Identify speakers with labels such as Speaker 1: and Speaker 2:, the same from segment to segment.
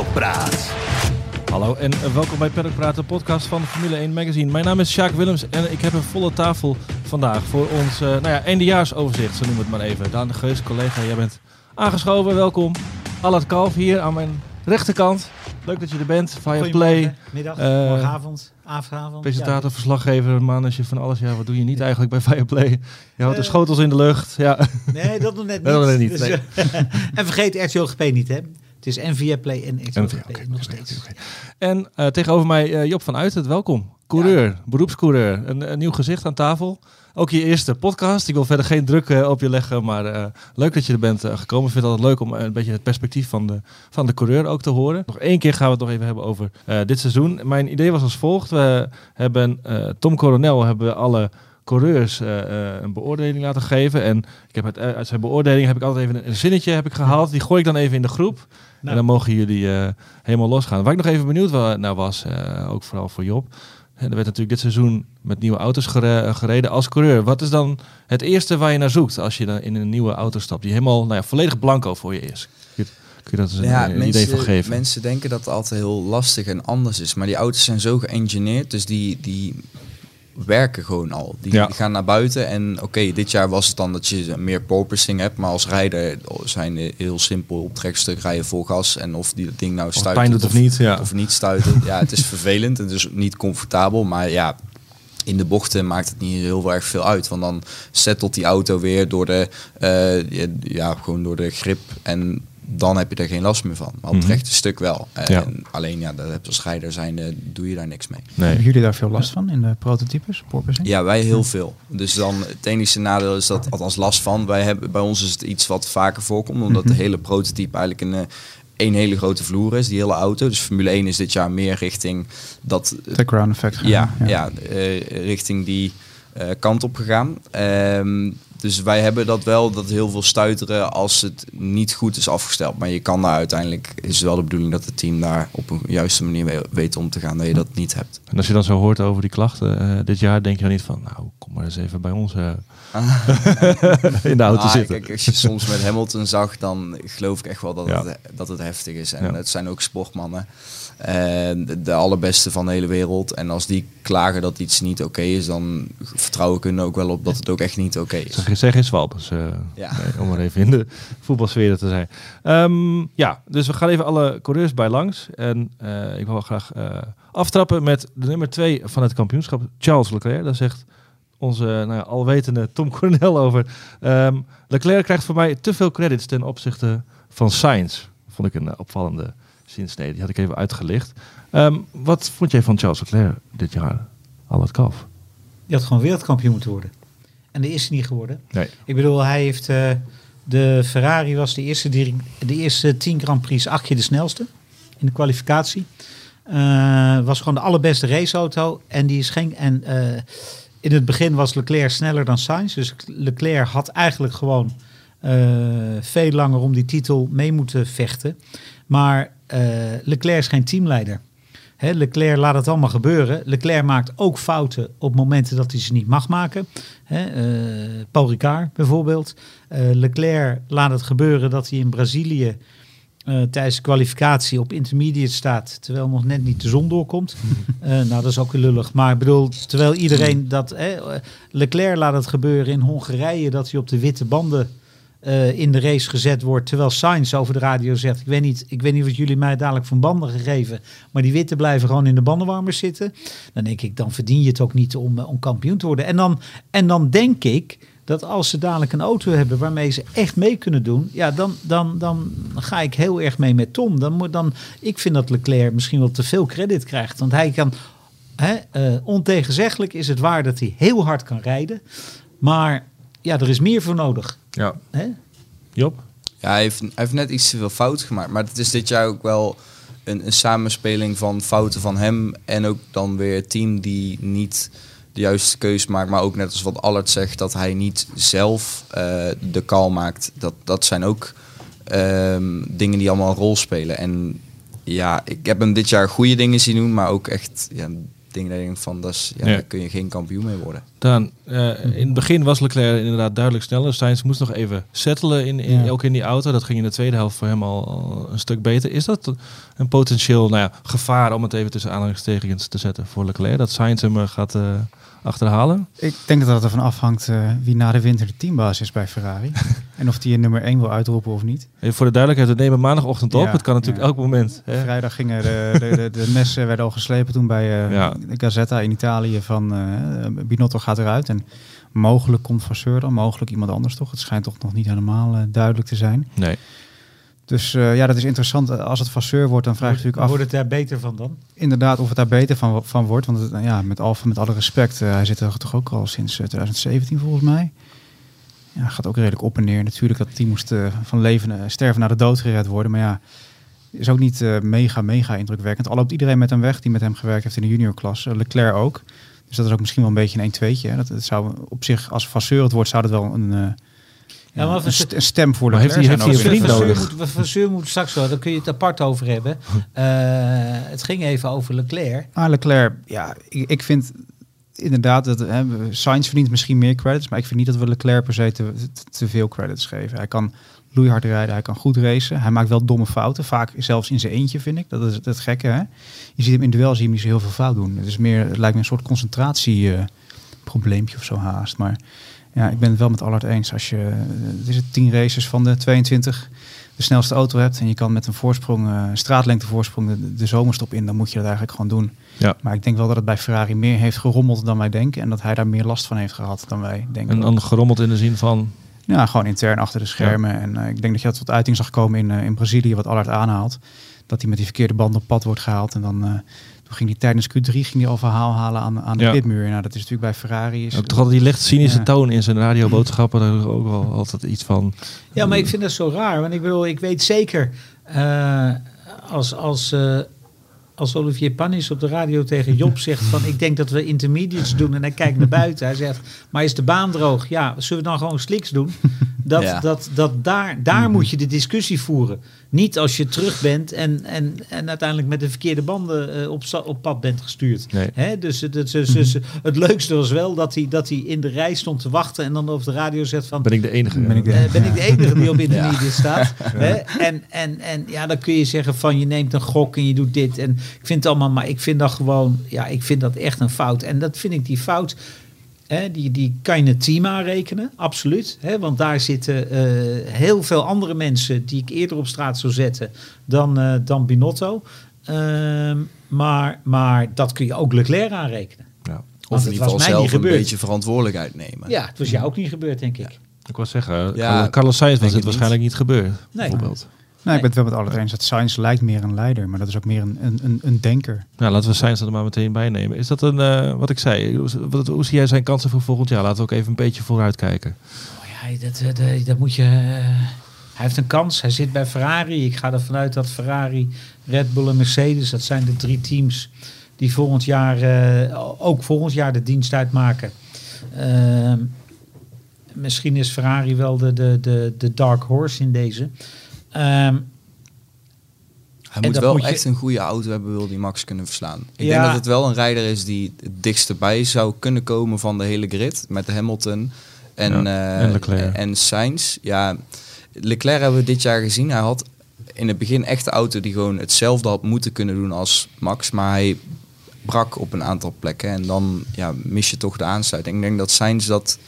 Speaker 1: Paddock Praat.
Speaker 2: Hallo en welkom bij Paddock Praat, de podcast van Formule 1 Magazine. Mijn naam is Sjaak Willems en ik heb een volle tafel vandaag voor ons uh, nou ja, eindejaarsoverzicht, zo noem het maar even. Daan de Geus, collega, jij bent aangeschoven, welkom. Allard Kalf hier aan mijn rechterkant. Leuk dat je er bent, Via Play.
Speaker 3: middag, uh, morgenavond, avond.
Speaker 2: Presentator, ja. verslaggever, manager van alles. Ja, wat doe je niet eigenlijk bij Fireplay? Je houdt de eh, schotels in de lucht. Ja.
Speaker 3: Nee, dat nog net niet. dat nog net niet dus, en vergeet RTL GP niet, hè. Het is NVA Play en XO okay, nog steeds. Okay,
Speaker 2: En uh, tegenover mij uh, Job van Uiten, welkom. Coureur, ja. beroepscoureur. Een, een, nieuw gezicht aan tafel. Ook je eerste podcast. Ik wil verder geen druk uh, op je leggen, maar leuk dat je er bent gekomen. Ik vind het altijd leuk om een beetje het perspectief van de, van de coureur ook te horen. Nog één keer gaan we het nog even hebben over dit seizoen. Mijn idee was als volgt. We hebben Tom Coronel, hebben we alle coureurs uh, uh, een beoordeling laten geven. En ik heb het, uit zijn beoordeling heb ik altijd even een, zinnetje heb ik gehaald. Die gooi ik dan even in de groep. En dan mogen jullie uh, helemaal losgaan. Waar ik nog even benieuwd naar was, uh, ook vooral voor Job. Er werd natuurlijk dit seizoen met nieuwe auto's gereden als coureur. Wat is dan het eerste waar je naar zoekt als je dan in een nieuwe auto stapt? Die helemaal nou ja, volledig blanco voor je is. Kun je dat eens een, ja, een idee van geven?
Speaker 4: Mensen denken dat het altijd heel lastig en anders is. Maar die auto's zijn zo geëngineerd. Dus die, die werken gewoon al. Die, die gaan naar buiten en oké, dit jaar was het dan dat je meer porpoising hebt, maar als rijder zijn heel simpel op trekstuk rijden vol gas en of die dat ding nou stuit
Speaker 2: of, of, niet, ja.
Speaker 4: of niet stuiten. ja, het is vervelend, het is niet comfortabel, maar ja, in de bochten maakt het niet heel erg veel uit. Want dan settelt die auto weer door de, uh, ja, gewoon door de grip. En dan heb je er geen last meer van. Maar op het mhm. rechte stuk wel. En alleen ja, dat als rijder zijn, doe je daar niks mee.
Speaker 3: Nee. Hebben jullie daar veel last van in de prototypes?
Speaker 4: Ja, wij heel veel. Dus dan het technische nadeel is dat althans last van. Wij hebben, bij ons is het iets wat vaker voorkomt, omdat de mhm. hele prototype eigenlijk een eh, een hele grote vloer is, die hele auto. Dus Formule 1 is dit jaar meer richting dat.
Speaker 3: De ground effect.
Speaker 4: Ja, ja. ja uh, richting die uh, kant op gegaan. Um, dus wij hebben dat wel, dat heel veel stuiteren als het niet goed is afgesteld. Maar je kan daar uiteindelijk, is het wel de bedoeling dat het team daar op een juiste manier weet om te gaan, dat je dat niet hebt.
Speaker 2: En als je dan zo hoort over die klachten uh, dit jaar, denk je dan niet van, nou kom maar eens even bij ons uh, in de auto nou, zitten.
Speaker 4: Kijk, als je soms met Hamilton zag, dan geloof ik echt wel dat, het, dat het heftig is. En het zijn ook sportmannen. En de allerbeste van de hele wereld. En als die klagen dat iets niet oké is, dan vertrouw ik hun ook wel op dat het ook echt niet oké is.
Speaker 2: Zeg, zeg eens wat, dus, uh, ja. nee, om maar even in de voetbalsfeer te zijn. Um, ja, dus we gaan even alle coureurs bij langs. En uh, ik wil graag uh, aftrappen met de nummer twee van het kampioenschap, Charles Leclerc. Daar zegt onze nou ja, alwetende Tom Cornell over. Um, Leclerc krijgt voor mij te veel credits ten opzichte van Sainz. Vond ik een opvallende zinsnede. Die had ik even uitgelicht. Um, wat vond jij van Charles Leclerc dit jaar, al het kalf?
Speaker 3: Die had gewoon wereldkampioen moeten worden. En dat is hij niet geworden.
Speaker 2: Nee.
Speaker 3: Ik bedoel, hij heeft... Uh, de Ferrari was de eerste, de eerste 10 Grand Prix acht keer de snelste in de kwalificatie. Uh, was gewoon de allerbeste raceauto. En die is geen... En, uh, in het begin was Leclerc sneller dan Sainz. Dus Leclerc had eigenlijk gewoon veel langer om die titel mee moeten vechten. Maar Leclerc is geen teamleider. Hè, Leclerc laat het allemaal gebeuren. Leclerc maakt ook fouten op momenten dat hij ze niet mag maken. Hè, uh, Paul Ricard bijvoorbeeld. Uh, Leclerc laat het gebeuren dat hij in Brazilië tijdens de kwalificatie op intermediate staat, terwijl nog net niet de zon doorkomt. nou, dat is ook lullig. Maar ik bedoel, terwijl iedereen dat... Leclerc laat het gebeuren in Hongarije, dat hij op de witte banden uh, in de race gezet wordt. Terwijl Sainz over de radio zegt: ik weet, niet, ik weet niet wat jullie mij dadelijk van banden gegeven. Maar die witte blijven gewoon in de bandenwarmers zitten. Dan denk ik, dan verdien je het ook niet om, eh, om kampioen te worden. En dan, en dan denk ik dat als ze dadelijk een auto hebben waarmee ze echt mee kunnen doen, ja, dan, dan, dan ga ik heel erg mee met Tom. Dan moet dan, ik vind dat Leclerc misschien wel te veel credit krijgt. Want hij kan, hè, uh, ontegenzeggelijk is het waar dat hij heel hard kan rijden. Maar ja, er is meer voor nodig.
Speaker 2: Ja. Hè? Job?
Speaker 4: Ja, hij heeft, hij heeft net iets te veel fout gemaakt. Maar het is dit jaar ook wel een, een samenspeling van fouten van hem. En ook dan weer het team die niet de juiste keus maakt. Maar ook net als wat Allard zegt, dat hij niet zelf uh, de call maakt. Dat, dat zijn ook um, dingen die allemaal een rol spelen. En ja, ik heb hem dit jaar goede dingen zien doen, maar ook echt ja, dingen dat je denkt van, dat is, ja,
Speaker 2: Ja.
Speaker 4: daar kun je geen kampioen mee worden.
Speaker 2: Dan, eh, in het begin was Leclerc inderdaad duidelijk sneller. Sainz moest nog even settelen, in, in,
Speaker 3: Ja.
Speaker 2: ook in die auto. Dat ging in de tweede helft voor hem al, al een stuk beter. Is dat een potentieel nou ja, gevaar, om het even tussen aanhalingstekens te zetten voor Leclerc? Dat Sainz hem eh, gaat eh, achterhalen?
Speaker 1: Ik denk dat het ervan afhangt eh, wie na de winter de teambaas is bij Ferrari. en of die je nummer 1 wil uitroepen of niet.
Speaker 2: Even voor de duidelijkheid, we nemen maandagochtend op.
Speaker 1: Ja,
Speaker 2: het kan natuurlijk
Speaker 1: ja.
Speaker 2: elk moment. Hè?
Speaker 1: Vrijdag gingen de, de, de, de messen werden al geslepen toen bij eh,
Speaker 2: Ja.
Speaker 1: de Gazzetta in Italië van eh, Binotto gaat eruit. En mogelijk komt Vasseur dan, mogelijk iemand anders toch. Het schijnt toch nog niet helemaal duidelijk te zijn.
Speaker 2: Nee.
Speaker 1: Dus eh, ja, dat is interessant. Als het Vasseur wordt, dan vraag je natuurlijk af
Speaker 3: Wordt het daar beter van dan?
Speaker 1: inderdaad of het daar beter van, van wordt. Want het, nou ja, met, Alfa, met alle respect, eh, hij zit er toch ook al sinds eh, 2017 volgens mij. Ja, gaat ook redelijk op en neer. Natuurlijk dat team moest eh, van leven, eh, sterven naar de dood gered worden. Maar ja, is ook niet eh, mega, mega indrukwekkend. Al loopt iedereen met hem weg die met hem gewerkt heeft in de juniorklasse. Leclerc ook. Dus dat is ook misschien wel een beetje een 1-2'tje. hè. Dat, het zou op zich, als Vasseur het wordt, zou dat wel een, eh, ja,
Speaker 3: maar
Speaker 1: een,
Speaker 3: Vas-
Speaker 1: st- een stem voor
Speaker 2: Maar heeft hij- heeft een vriend nodig?
Speaker 3: Moet, Vasseur moet straks wel, daar kun je het apart over hebben. Eh, het ging even over Leclerc.
Speaker 1: Ah, Leclerc, ja, ik, ik vind inderdaad dat hè, Sainz verdient misschien meer credits, maar ik vind niet dat we Leclerc per se te, veel credits geven. Hij kan loeihard rijden, hij kan goed racen, hij maakt wel domme fouten, vaak zelfs in zijn eentje vind ik. Dat is het gekke, hè? Je ziet hem in duel, zie je hem niet zo heel veel fout doen. Het is meer, het lijkt me een soort concentratieprobleempje of zo haast, maar ja, ik ben het wel met Allard eens. Als je, het is het 10 races van de 22 de snelste auto hebt en je kan met een voorsprong, eh, een straatlengte voorsprong de, de zomerstop in, dan moet je dat eigenlijk gewoon doen.
Speaker 2: Ja.
Speaker 1: Maar ik denk wel dat het bij Ferrari meer heeft gerommeld dan wij denken. En dat hij daar meer last van heeft gehad dan wij denken.
Speaker 2: En dan gerommeld in de zin van...
Speaker 1: Ja, gewoon intern achter de schermen. En eh, ik denk dat je dat tot uiting zag komen in, eh, in Brazilië, wat Allard aanhaalt. Dat hij met die verkeerde band op pad wordt gehaald. En dan toen ging hij tijdens Q3 ging hij al verhaal halen aan, aan de
Speaker 2: Ja.
Speaker 1: pitmuur. Nou, dat is natuurlijk bij Ferrari. Is,
Speaker 2: Ook toch altijd die licht cynische
Speaker 1: Ja.
Speaker 2: toon in zijn radioboodschappen. Daar is ook wel altijd iets van...
Speaker 3: Ja, maar ik vind dat zo raar. Want ik bedoel, ik weet zeker eh, als, als, eh, als Olivier Panis op de radio tegen Job zegt van ik denk dat we intermediates doen en hij kijkt naar buiten. Hij zegt, maar is de baan droog? Ja, zullen we dan gewoon slicks doen? Dat,
Speaker 4: Ja.
Speaker 3: dat, dat daar, daar moet je de discussie voeren. Niet als je terug bent en, en, en uiteindelijk met de verkeerde banden eh, op, op pad bent gestuurd.
Speaker 2: Nee.
Speaker 3: Hè, dus, het- dus, het leukste was wel dat hij, dat hij in de rij stond te wachten en dan op de radio zegt van
Speaker 2: Ben ik de enige?
Speaker 1: Ben ik de-
Speaker 3: eh, ben ik de enige die op
Speaker 4: Ja.
Speaker 3: intermediate staat. Hè? En, en, en ja, dan kun je zeggen van je neemt een gok en je doet dit. En ik vind het allemaal, maar ik vind dat gewoon, ja, ik vind dat echt een fout. En dat vind ik die fout, hè, die, die kan je het team aanrekenen, absoluut. Hè? Want daar zitten eh, heel veel andere mensen die ik eerder op straat zou zetten dan, eh, dan Binotto. Ehm, maar, maar dat kun je ook Leclerc aanrekenen.
Speaker 2: Ja.
Speaker 3: Want
Speaker 4: Of
Speaker 3: het
Speaker 4: in ieder
Speaker 3: was
Speaker 4: geval
Speaker 3: mij
Speaker 4: zelf
Speaker 3: niet
Speaker 4: een beetje verantwoordelijkheid nemen.
Speaker 3: Ja, het was jou ook niet gebeurd, denk ik.
Speaker 2: Ik wou zeggen,
Speaker 4: Ja,
Speaker 2: Carlos- Sainz was
Speaker 4: het
Speaker 2: waarschijnlijk niet gebeurd. Bijvoorbeeld.
Speaker 1: Nou, ik ben het wel met Allard eens dat Sainz lijkt meer een leider. Maar dat is ook meer een, een, een, een denker.
Speaker 2: Nou, laten we Sainz er maar meteen bij nemen. Is dat een, eh, wat ik zei, hoe, wat- hoe zie jij zijn kansen voor volgend jaar? Laten we ook even een beetje vooruit kijken.
Speaker 3: Oh ja, dat, dat, dat moet je. eh, hij heeft een kans. Hij zit bij Ferrari. Ik ga ervan uit dat Ferrari, Red Bull en Mercedes, dat zijn de drie teams die volgend jaar eh, ook volgend jaar de dienst uitmaken. Ehm, misschien is Ferrari wel de, de, de, de dark horse in deze. Ehm,
Speaker 4: Hij moet wel
Speaker 3: moet je-
Speaker 4: echt een goede auto hebben, wil die Max kunnen verslaan. Ik
Speaker 3: Ja.
Speaker 4: denk dat het wel een rijder is die het dichtst bij zou kunnen komen van de hele grid. Met Hamilton en,
Speaker 2: Ja,
Speaker 4: eh,
Speaker 2: en Leclerc.
Speaker 4: en Sainz. Ja, Leclerc hebben we dit jaar gezien. Hij had in het begin echt de auto die gewoon hetzelfde had moeten kunnen doen als Max. Maar hij brak op een aantal plekken. En dan ja, mis je toch de aansluiting. Ik denk dat Sainz dat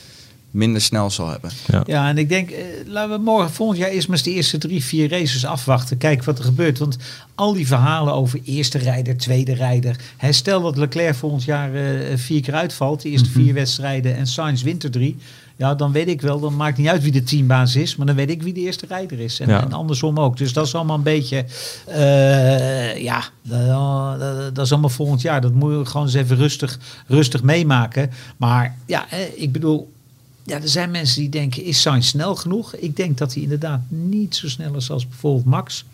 Speaker 4: minder snel zal hebben.
Speaker 2: Ja.
Speaker 3: Ja, en ik denk, eh, laten we morgen, volgend jaar eerst maar eens de eerste drie, vier races afwachten. Kijken wat er gebeurt. Want al die verhalen over eerste rijder, tweede rijder. Hè, stel dat Leclerc volgend jaar eh, vier keer uitvalt, de eerste vier wedstrijden en Sainz wint er drie. Ja, dan weet ik wel, dan maakt niet uit wie de teambaas is, maar dan weet ik wie de eerste rijder is. En,
Speaker 2: Ja.
Speaker 3: en andersom ook. Dus dat is allemaal een beetje, eh, ja, dat, dat- dat is allemaal volgend jaar. Dat moet je gewoon eens even rustig, rustig meemaken. Maar ja, ik bedoel, ja, er zijn mensen die denken, is Sainz snel genoeg? Ik denk dat hij inderdaad niet zo snel is als bijvoorbeeld Max.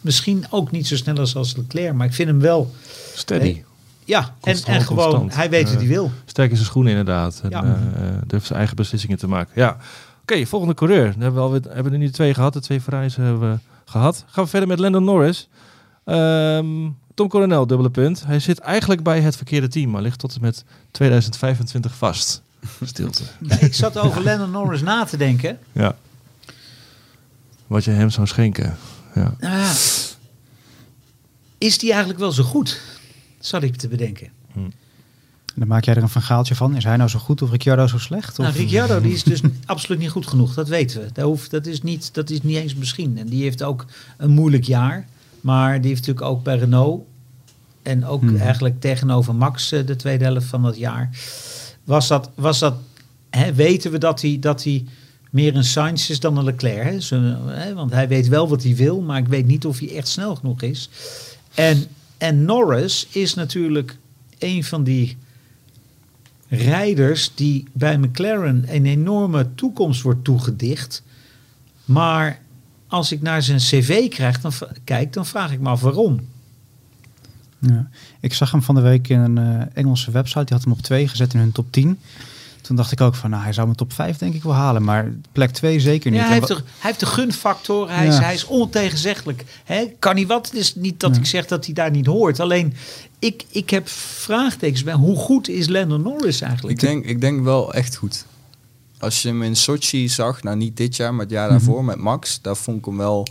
Speaker 3: Misschien ook niet zo snel is als Leclerc, maar ik vind hem wel,
Speaker 2: Steady.
Speaker 3: Ja, en,
Speaker 2: Constant,
Speaker 3: en gewoon,
Speaker 2: constant.
Speaker 3: hij weet wat hij wil.
Speaker 2: Sterk in zijn schoenen inderdaad. En
Speaker 3: Ja.
Speaker 2: eh, eh, durft zijn eigen beslissingen te maken. Ja. Oké, volgende coureur. Dan hebben we, alweer, hebben er nu twee gehad. De twee Ferraris hebben we gehad. Gaan we verder met Lando Norris. Ehm, Tom Coronel, dubbele punt. Hij zit eigenlijk bij het verkeerde team, maar ligt tot en met 2025 vast. Stilte.
Speaker 3: Ja, ik zat over Lennon Norris na te denken.
Speaker 2: Ja. Wat je hem zou schenken. Ja.
Speaker 3: Nou ja, is die eigenlijk wel zo goed? Zat ik te bedenken.
Speaker 1: Dan maak jij er een vergaaltje van. Is hij nou zo goed of Ricciardo zo slecht? Of...
Speaker 3: Nou, Ricciardo die is dus absoluut niet goed genoeg, dat weten we. Dat, hoeft, dat, is niet, dat is niet eens misschien. En die heeft ook een moeilijk jaar. Maar die heeft natuurlijk ook bij Renault... en ook
Speaker 1: Hmm.
Speaker 3: eigenlijk tegenover Max eh, de tweede helft van dat jaar... was dat, was dat hè, weten we dat hij, dat hij meer een Sainz is dan een Leclerc. Hè? Zo, hè, want hij weet wel wat hij wil, maar ik weet niet of hij echt snel genoeg is. En, en Norris is natuurlijk een van die rijders die bij McLaren een enorme toekomst wordt toegedicht. Maar als ik naar zijn cv dan, kijk, dan vraag ik me af waarom.
Speaker 1: Ja. Ik zag hem van de week in een eh, Engelse website. Die had hem op 2 gezet in hun top 10. Toen dacht ik ook van, nou, hij zou mijn top 5 denk ik wel halen. Maar plek 2 zeker niet.
Speaker 3: Ja, hij, heeft de, hij heeft de gunfactor, hij, is, hij is ontegenzeggelijk. Hè? Kan hij wat? Het is niet dat
Speaker 1: Ja.
Speaker 3: ik zeg dat hij daar niet hoort. Alleen, ik, ik heb vraagtekens bij hoe goed is Lennon Norris eigenlijk?
Speaker 4: Ik denk, ik denk wel echt goed. Als je hem in Sochi zag, nou niet dit jaar, maar het jaar daarvoor met Max, daar vond ik hem wel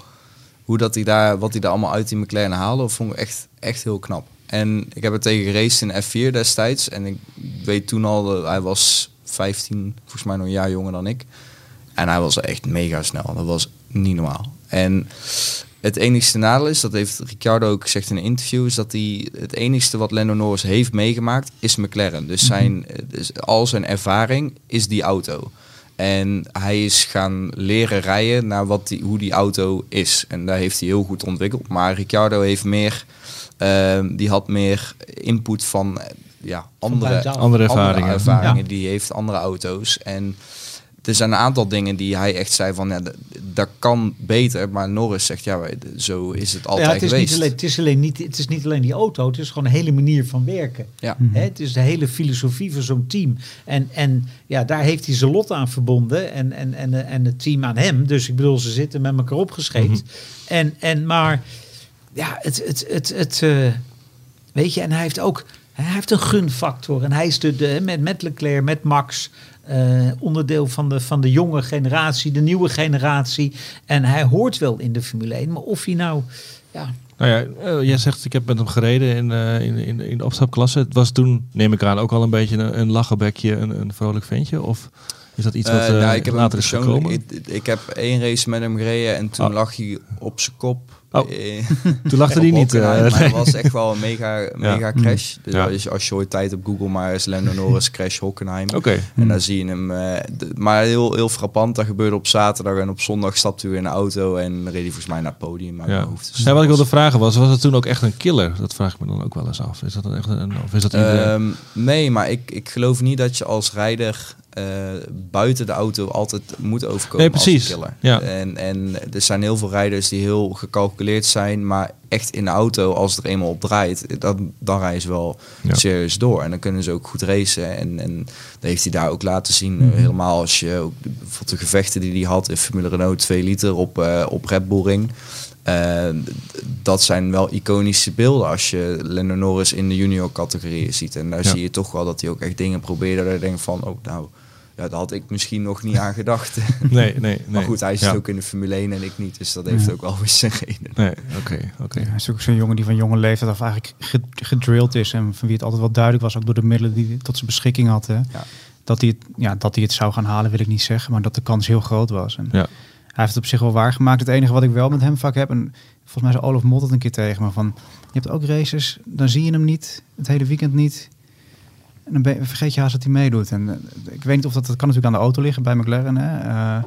Speaker 4: hoe dat hij daar, wat hij daar allemaal uit die McLaren haalde, vond ik echt, echt heel knap. En ik heb er tegen geraced in F4 destijds en ik weet toen al, hij was 15, volgens mij nog een jaar jonger dan ik. En hij was echt mega snel. Dat was niet normaal. En het enigste nadeel is, dat heeft Ricciardo ook gezegd in een interview, is dat hij het enigste wat Lando Norris heeft meegemaakt is McLaren. Dus, zijn, dus al zijn ervaring is die auto. En hij is gaan leren rijden naar wat die, hoe die auto is. En daar heeft hij heel goed ontwikkeld. Maar Ricciardo heeft meer, ehm, die had meer input van ja, andere.
Speaker 2: Andere ervaringen.
Speaker 4: ervaringen
Speaker 3: Ja.
Speaker 4: die heeft andere auto's. En er zijn een aantal dingen die hij echt zei van ja, dat kan beter. Maar Norris zegt ja, zo is het altijd
Speaker 3: ja, het, is
Speaker 4: geweest.
Speaker 3: niet alleen, het, is alleen niet, het is niet alleen die auto, het is gewoon een hele manier van werken.
Speaker 4: Ja.
Speaker 3: Hè, het is de hele filosofie van zo'n team. En, en ja, daar heeft hij zijn lot aan verbonden en, en, en, en het team aan hem. Dus ik bedoel, ze zitten met elkaar opgescheept. en, en maar ja, het, het, het, het eh, weet je, en hij heeft ook, hij heeft een gunfactor. En hij is de, de, met, met Leclerc, met Max, eh, onderdeel van de, van de jonge generatie, de nieuwe generatie. En hij hoort wel in de Formule 1. Maar of hij nou, ja,
Speaker 2: Nou ja, eh, jij zegt ik heb met hem gereden in, eh, in, in, in de opstapklasse. Het was toen, neem ik aan, ook al een beetje een, een lachenbekje, een, een vrolijk ventje? Of is dat iets wat
Speaker 4: nou, ik heb hem
Speaker 2: later is gekomen?
Speaker 4: Ik, ik heb één race met hem gereden en toen
Speaker 2: Oh.
Speaker 4: lag hij op zijn kop.
Speaker 2: Oh.
Speaker 4: Eh,
Speaker 2: Toen lachte die niet.
Speaker 4: Maar
Speaker 2: nee.
Speaker 4: het was echt wel een mega, mega crash. Dus
Speaker 2: Ja.
Speaker 4: als, je, als je ooit tijd op Google maar is Lando Norris crash Hockenheim.
Speaker 2: Oké.
Speaker 4: En dan zie je hem. d- maar heel, heel frappant. Dat gebeurde op zaterdag. En op zondag stapte weer in de auto. En reed hij volgens mij naar het podium. Maar
Speaker 2: Ja.
Speaker 4: hoofd is-
Speaker 2: Ja, wat ik wilde vragen was, was het toen ook echt een killer? Dat vraag ik me dan ook wel eens af. Is dat echt een, of is dat?
Speaker 4: Ehm, nee, maar ik, ik geloof niet dat je als rijder buiten de auto altijd moet overkomen
Speaker 2: Nee, precies.
Speaker 4: als killer.
Speaker 2: Ja.
Speaker 4: En, en er zijn heel veel rijders die heel gecalculeerd zijn, maar echt in de auto, als het er eenmaal op draait, dan, dan rijden ze wel
Speaker 2: Ja.
Speaker 4: serieus door. En dan kunnen ze ook goed racen. En, en dat heeft hij daar ook laten zien.
Speaker 2: Mhm.
Speaker 4: Eh, Helemaal als je ook de- bijvoorbeeld de gevechten die hij had in Formule Renault 2 liter op, eh, op Red Bull Ring. Eh, dat zijn wel iconische beelden als je Lando Norris in de junior categorieën ziet. En daar
Speaker 2: Ja.
Speaker 4: zie je toch wel dat hij ook echt dingen probeerde. Dat je denkt van, oh nou, ja, daar had ik misschien nog niet aan gedacht.
Speaker 2: nee, nee, nee.
Speaker 4: maar goed, hij zit
Speaker 2: Ja.
Speaker 4: ook in de Formule 1 en ik niet. Dus dat heeft
Speaker 1: Ja.
Speaker 4: ook wel weer zijn reden.
Speaker 2: Nee, oké, oké.
Speaker 1: Ja, hij is ook zo'n jongen die van jonge leeftijd af eigenlijk ge- gedrilled is. En van wie het altijd wel duidelijk was, ook door de middelen die hij tot zijn beschikking had. Hè.
Speaker 4: Ja.
Speaker 1: Dat, hij het, ja, dat hij het zou gaan halen, wil ik niet zeggen. Maar dat de kans heel groot was. En
Speaker 2: Ja.
Speaker 1: Hij heeft het op zich wel waargemaakt. Het enige wat ik wel met hem vaak heb, en volgens mij zei Olaf Mot het een keer tegen me, van je hebt ook races, dan zie je hem niet, het hele weekend niet. En dan ben vergeet je haast dat hij meedoet. En eh, ik weet niet of dat, dat kan natuurlijk aan de auto liggen bij McLaren. Hè.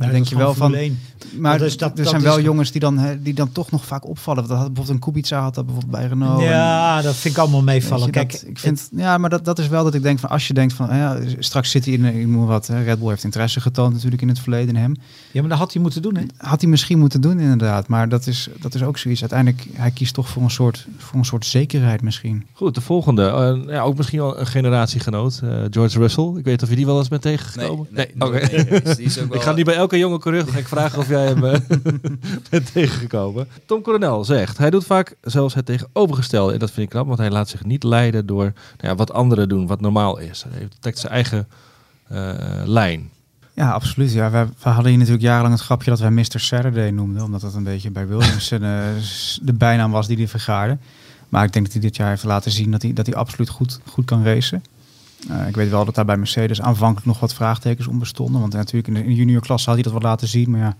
Speaker 1: Eh, dan denk je wel van,
Speaker 3: Formule 1.
Speaker 1: maar
Speaker 3: Dat is- dat-
Speaker 1: er
Speaker 3: dat
Speaker 1: zijn
Speaker 3: is-
Speaker 1: wel jongens die dan, hè, die dan toch nog vaak opvallen. Dat had bijvoorbeeld een Kubica had dat bijvoorbeeld bij Renault. En-
Speaker 3: ja, dat vind ik allemaal meevallen.
Speaker 1: je,
Speaker 3: Kijk,
Speaker 1: dat, ik vind, ja, maar dat, dat is wel dat ik denk van als je denkt van ja, straks zit hij in, ik moet wat, hè, Red Bull heeft interesse getoond natuurlijk in het verleden in hem.
Speaker 3: ja, maar dat had hij moeten doen, hè?
Speaker 1: Had hij misschien moeten doen inderdaad, maar dat is, dat is ook zoiets. Uiteindelijk, hij kiest toch voor een soort, voor een soort zekerheid misschien.
Speaker 2: Goed, de volgende. eh, ja, ook misschien wel een generatiegenoot. eh, George Russell. Ik weet of je die wel eens bent tegengekomen.
Speaker 4: nee, meegeweest. Die is ook
Speaker 2: Ik
Speaker 4: wel-
Speaker 2: ga niet bij elke jonge coureur ga ik vragen of jij hem eh, bent tegengekomen. Tom Coronel zegt, hij doet vaak zelfs het tegenovergestelde. En dat vind ik knap, want hij laat zich niet leiden door nou ja, wat anderen doen, wat normaal is. Hij trekt zijn eigen eh, lijn.
Speaker 1: Ja, absoluut. Ja, we, hadden hier natuurlijk jarenlang het grapje dat wij Mr. Saturday noemden. Omdat dat een beetje bij Williams eh, de bijnaam was die hij vergaarde. Maar ik denk dat hij dit jaar heeft laten zien dat hij, dat hij absoluut goed, goed kan racen. Uh, ik weet wel dat daar bij Mercedes aanvankelijk nog wat vraagtekens om bestonden. Want natuurlijk in de, juniorklasse had hij dat wel laten zien. Maar ja,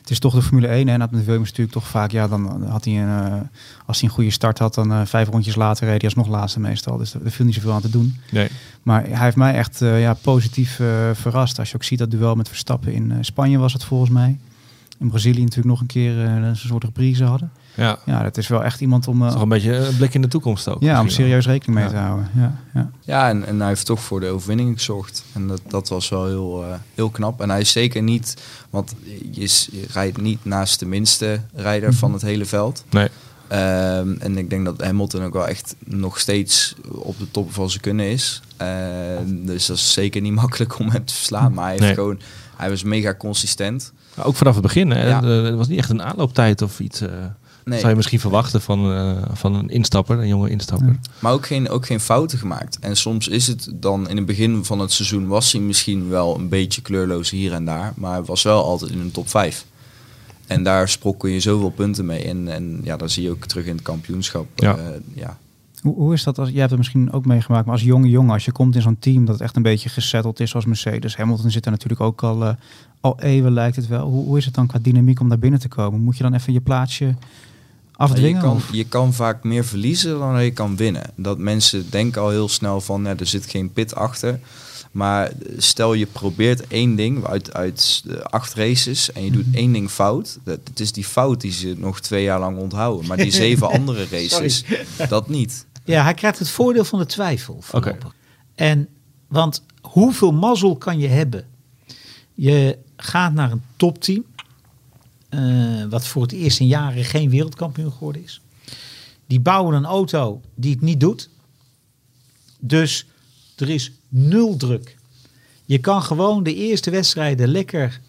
Speaker 1: het is toch de Formule 1. En dat met Williams natuurlijk toch vaak, ja, dan had hij een, uh, als hij een goede start had, dan uh, vijf rondjes later reed hij alsnog laatste meestal. Dus er viel niet zoveel aan te doen.
Speaker 2: Nee.
Speaker 1: Maar hij heeft mij echt ja, positief verrast. Als je ook ziet dat duel met Verstappen in Spanje was het volgens mij. In Brazilië natuurlijk nog een keer een soort reprise hadden.
Speaker 2: Ja.
Speaker 1: ja, dat is wel echt iemand om...
Speaker 2: Uh, toch een beetje een blik in de toekomst ook.
Speaker 1: Ja, om serieus rekening mee ja. te houden. Ja, ja.
Speaker 4: ja en, en hij heeft toch voor de overwinning gezorgd. En dat, dat was wel heel, uh, heel knap. En hij is zeker niet... Want je, je rijdt niet naast de minste rijder mm -hmm. van het hele veld.
Speaker 2: Nee.
Speaker 4: Um, en ik denk dat Hamilton ook wel echt nog steeds op de top van zijn kunnen is. Uh, dus dat is zeker niet makkelijk om hem te verslaan. Maar hij, heeft
Speaker 2: Nee.
Speaker 4: gewoon, hij was mega consistent.
Speaker 2: Ook vanaf het begin, hè?
Speaker 4: Ja.
Speaker 2: Het was niet echt een aanlooptijd of iets. eh
Speaker 4: Nee.
Speaker 2: Zou je misschien verwachten van, eh, van een instapper, een jonge instapper.
Speaker 4: Maar ook geen, ook geen fouten gemaakt. En soms is het dan in het begin van het seizoen was hij misschien wel een beetje kleurloos hier en daar. Maar hij was wel altijd in een top 5. En daar sprokkel je zoveel punten mee. En, en ja, dat zie je ook terug in het kampioenschap.
Speaker 2: Ja.
Speaker 4: Eh, ja.
Speaker 1: Hoe, hoe is dat? Als, jij hebt het misschien ook meegemaakt, maar als jonge jongen, als je komt in zo'n team dat echt een beetje gesetteld is zoals Mercedes. Hamilton zit er natuurlijk ook al, eh, al eeuwen lijkt het wel. Hoe, hoe is het dan qua dynamiek om daar binnen te komen? Moet je dan even je plaatsje afdwingen?
Speaker 4: je, kan,
Speaker 1: of-
Speaker 4: je kan vaak meer verliezen dan je kan winnen. Dat mensen denken al heel snel van, ja, er zit geen pit achter. Maar stel je probeert één ding uit, uit de acht races en je doet één ding fout. Dat, het is die fout die ze nog twee jaar lang onthouden. Maar die zeven andere races, dat niet.
Speaker 3: Ja, hij krijgt het voordeel van de twijfel. voorlopig. En, want hoeveel mazzel kan je hebben? Je gaat naar een topteam, eh, wat voor het eerst in jaren geen wereldkampioen geworden is. Die bouwen een auto die het niet doet. Dus er is nul druk. Je kan gewoon de eerste wedstrijden lekker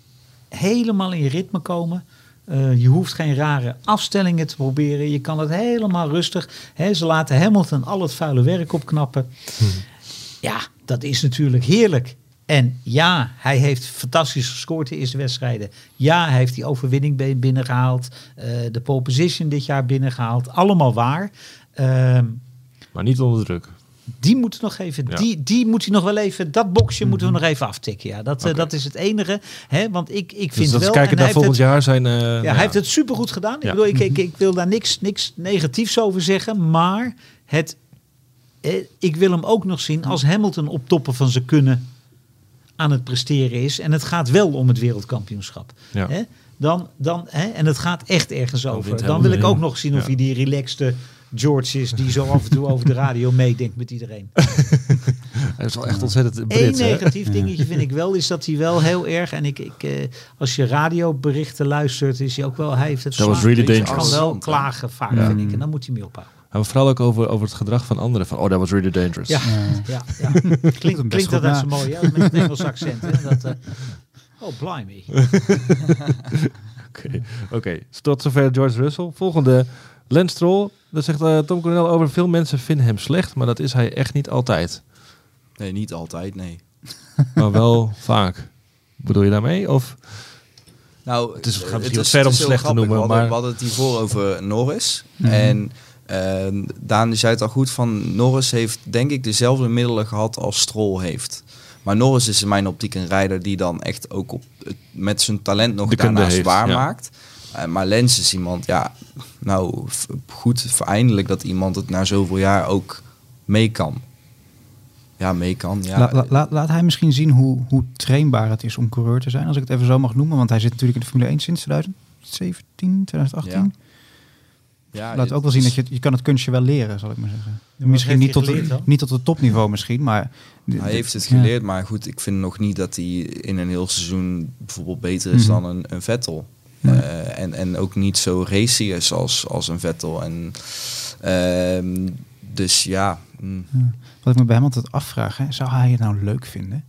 Speaker 3: helemaal in je ritme komen. Eh, je hoeft geen rare afstellingen te proberen. Je kan het helemaal rustig. Hè, ze laten Hamilton al het vuile werk opknappen. Ja, dat is natuurlijk heerlijk. En ja, hij heeft fantastisch gescoord de eerste wedstrijden. Ja, hij heeft die overwinning bi- binnengehaald. eh, de pole position dit jaar binnengehaald. Allemaal waar. Ehm,
Speaker 2: Maar niet onder druk.
Speaker 3: die moet nog even,
Speaker 2: Ja.
Speaker 3: die, die moet hij nog wel even, dat boxje moeten we nog even aftikken. Ja, dat, eh, dat is het enige. Hè, want ik, ik vind
Speaker 2: Dus dat
Speaker 3: wel.
Speaker 2: kijken naar volgend
Speaker 3: het,
Speaker 2: jaar zijn... eh,
Speaker 3: ja,
Speaker 2: nou
Speaker 3: hij heeft het supergoed gedaan. Ik, bedoel, ik, ik, ik wil daar niks, niks negatiefs over zeggen. Maar het, eh, ik wil hem ook nog zien als Hamilton op toppen van zijn kunnen aan het presteren is. En het gaat wel om het wereldkampioenschap.
Speaker 2: Ja.
Speaker 3: Hè? Dan, dan, hè? En het gaat echt ergens over. Dan wil ik ook nog zien of hij die relaxte George is die zo af en toe over de radio meedenkt met iedereen.
Speaker 2: Hij is wel echt ontzettend
Speaker 3: Eén
Speaker 2: hè?
Speaker 3: negatief dingetje vind ik wel, is dat hij wel heel erg. En ik, ik, eh, als je radioberichten luistert, is hij ook wel. Hij heeft het
Speaker 2: was really
Speaker 3: Hij
Speaker 2: dangerous.
Speaker 3: kan wel klagen vaak,
Speaker 2: Ja.
Speaker 3: vind ik. En dan moet hij mee ophouden.
Speaker 2: Maar vooral ook over, over het gedrag van anderen. Van, oh, that was really dangerous.
Speaker 3: Ja, ja, ja. Klinkt, dat uit
Speaker 1: na.
Speaker 3: zo mooi, hè? Met het Engels accent. Hè? Dat, eh, oh, blimey.
Speaker 2: Oké, Oké. tot zover George Russell. Volgende, Lance Stroll. Daar zegt eh, Tom Coronel over. Veel mensen vinden hem slecht, maar dat is hij echt niet altijd.
Speaker 4: Nee, niet altijd, nee.
Speaker 2: Maar wel vaak. Bedoel je daarmee? Of
Speaker 4: Nou,
Speaker 2: Het is- gaat
Speaker 4: het
Speaker 2: misschien wat ver om
Speaker 4: het
Speaker 2: slecht te noemen,
Speaker 4: We hadden,
Speaker 2: maar-
Speaker 4: we hadden het hiervoor over Norris. En eh, Daan zei het al goed van Norris heeft denk ik dezelfde middelen gehad als Stroll heeft. Maar Norris is in mijn optiek een rijder die dan echt ook op, met zijn talent nog
Speaker 2: De
Speaker 4: daarnaast
Speaker 2: heeft,
Speaker 4: waar
Speaker 2: ja.
Speaker 4: maakt. Eh, maar Lens is iemand, ja, nou goed, eindelijk dat iemand het na zoveel jaar ook mee kan. Ja, mee kan. Ja,
Speaker 1: La- la- laat, laat hij misschien zien hoe, hoe trainbaar het is om coureur te zijn, als ik het even zo mag noemen. Want hij zit natuurlijk in de Formule 1 sinds 2017, 2018.
Speaker 4: ja,
Speaker 1: laat ook wel zien dat je, je kan het kunstje wel leren, zal ik maar zeggen. misschien niet tot,
Speaker 3: geleerd dan?
Speaker 1: niet tot het topniveau misschien, maar...
Speaker 4: Hij heeft het
Speaker 1: Ja.
Speaker 4: geleerd, maar goed, ik vind nog niet dat hij in een heel seizoen bijvoorbeeld beter is
Speaker 1: Mhm.
Speaker 4: dan een, een Vettel. Eh, en, en ook niet zo racy is als, als een Vettel. En, ehm, dus ja, mm,
Speaker 1: Wat ik me bij hem altijd afvraag, hè, zou hij het nou leuk vinden?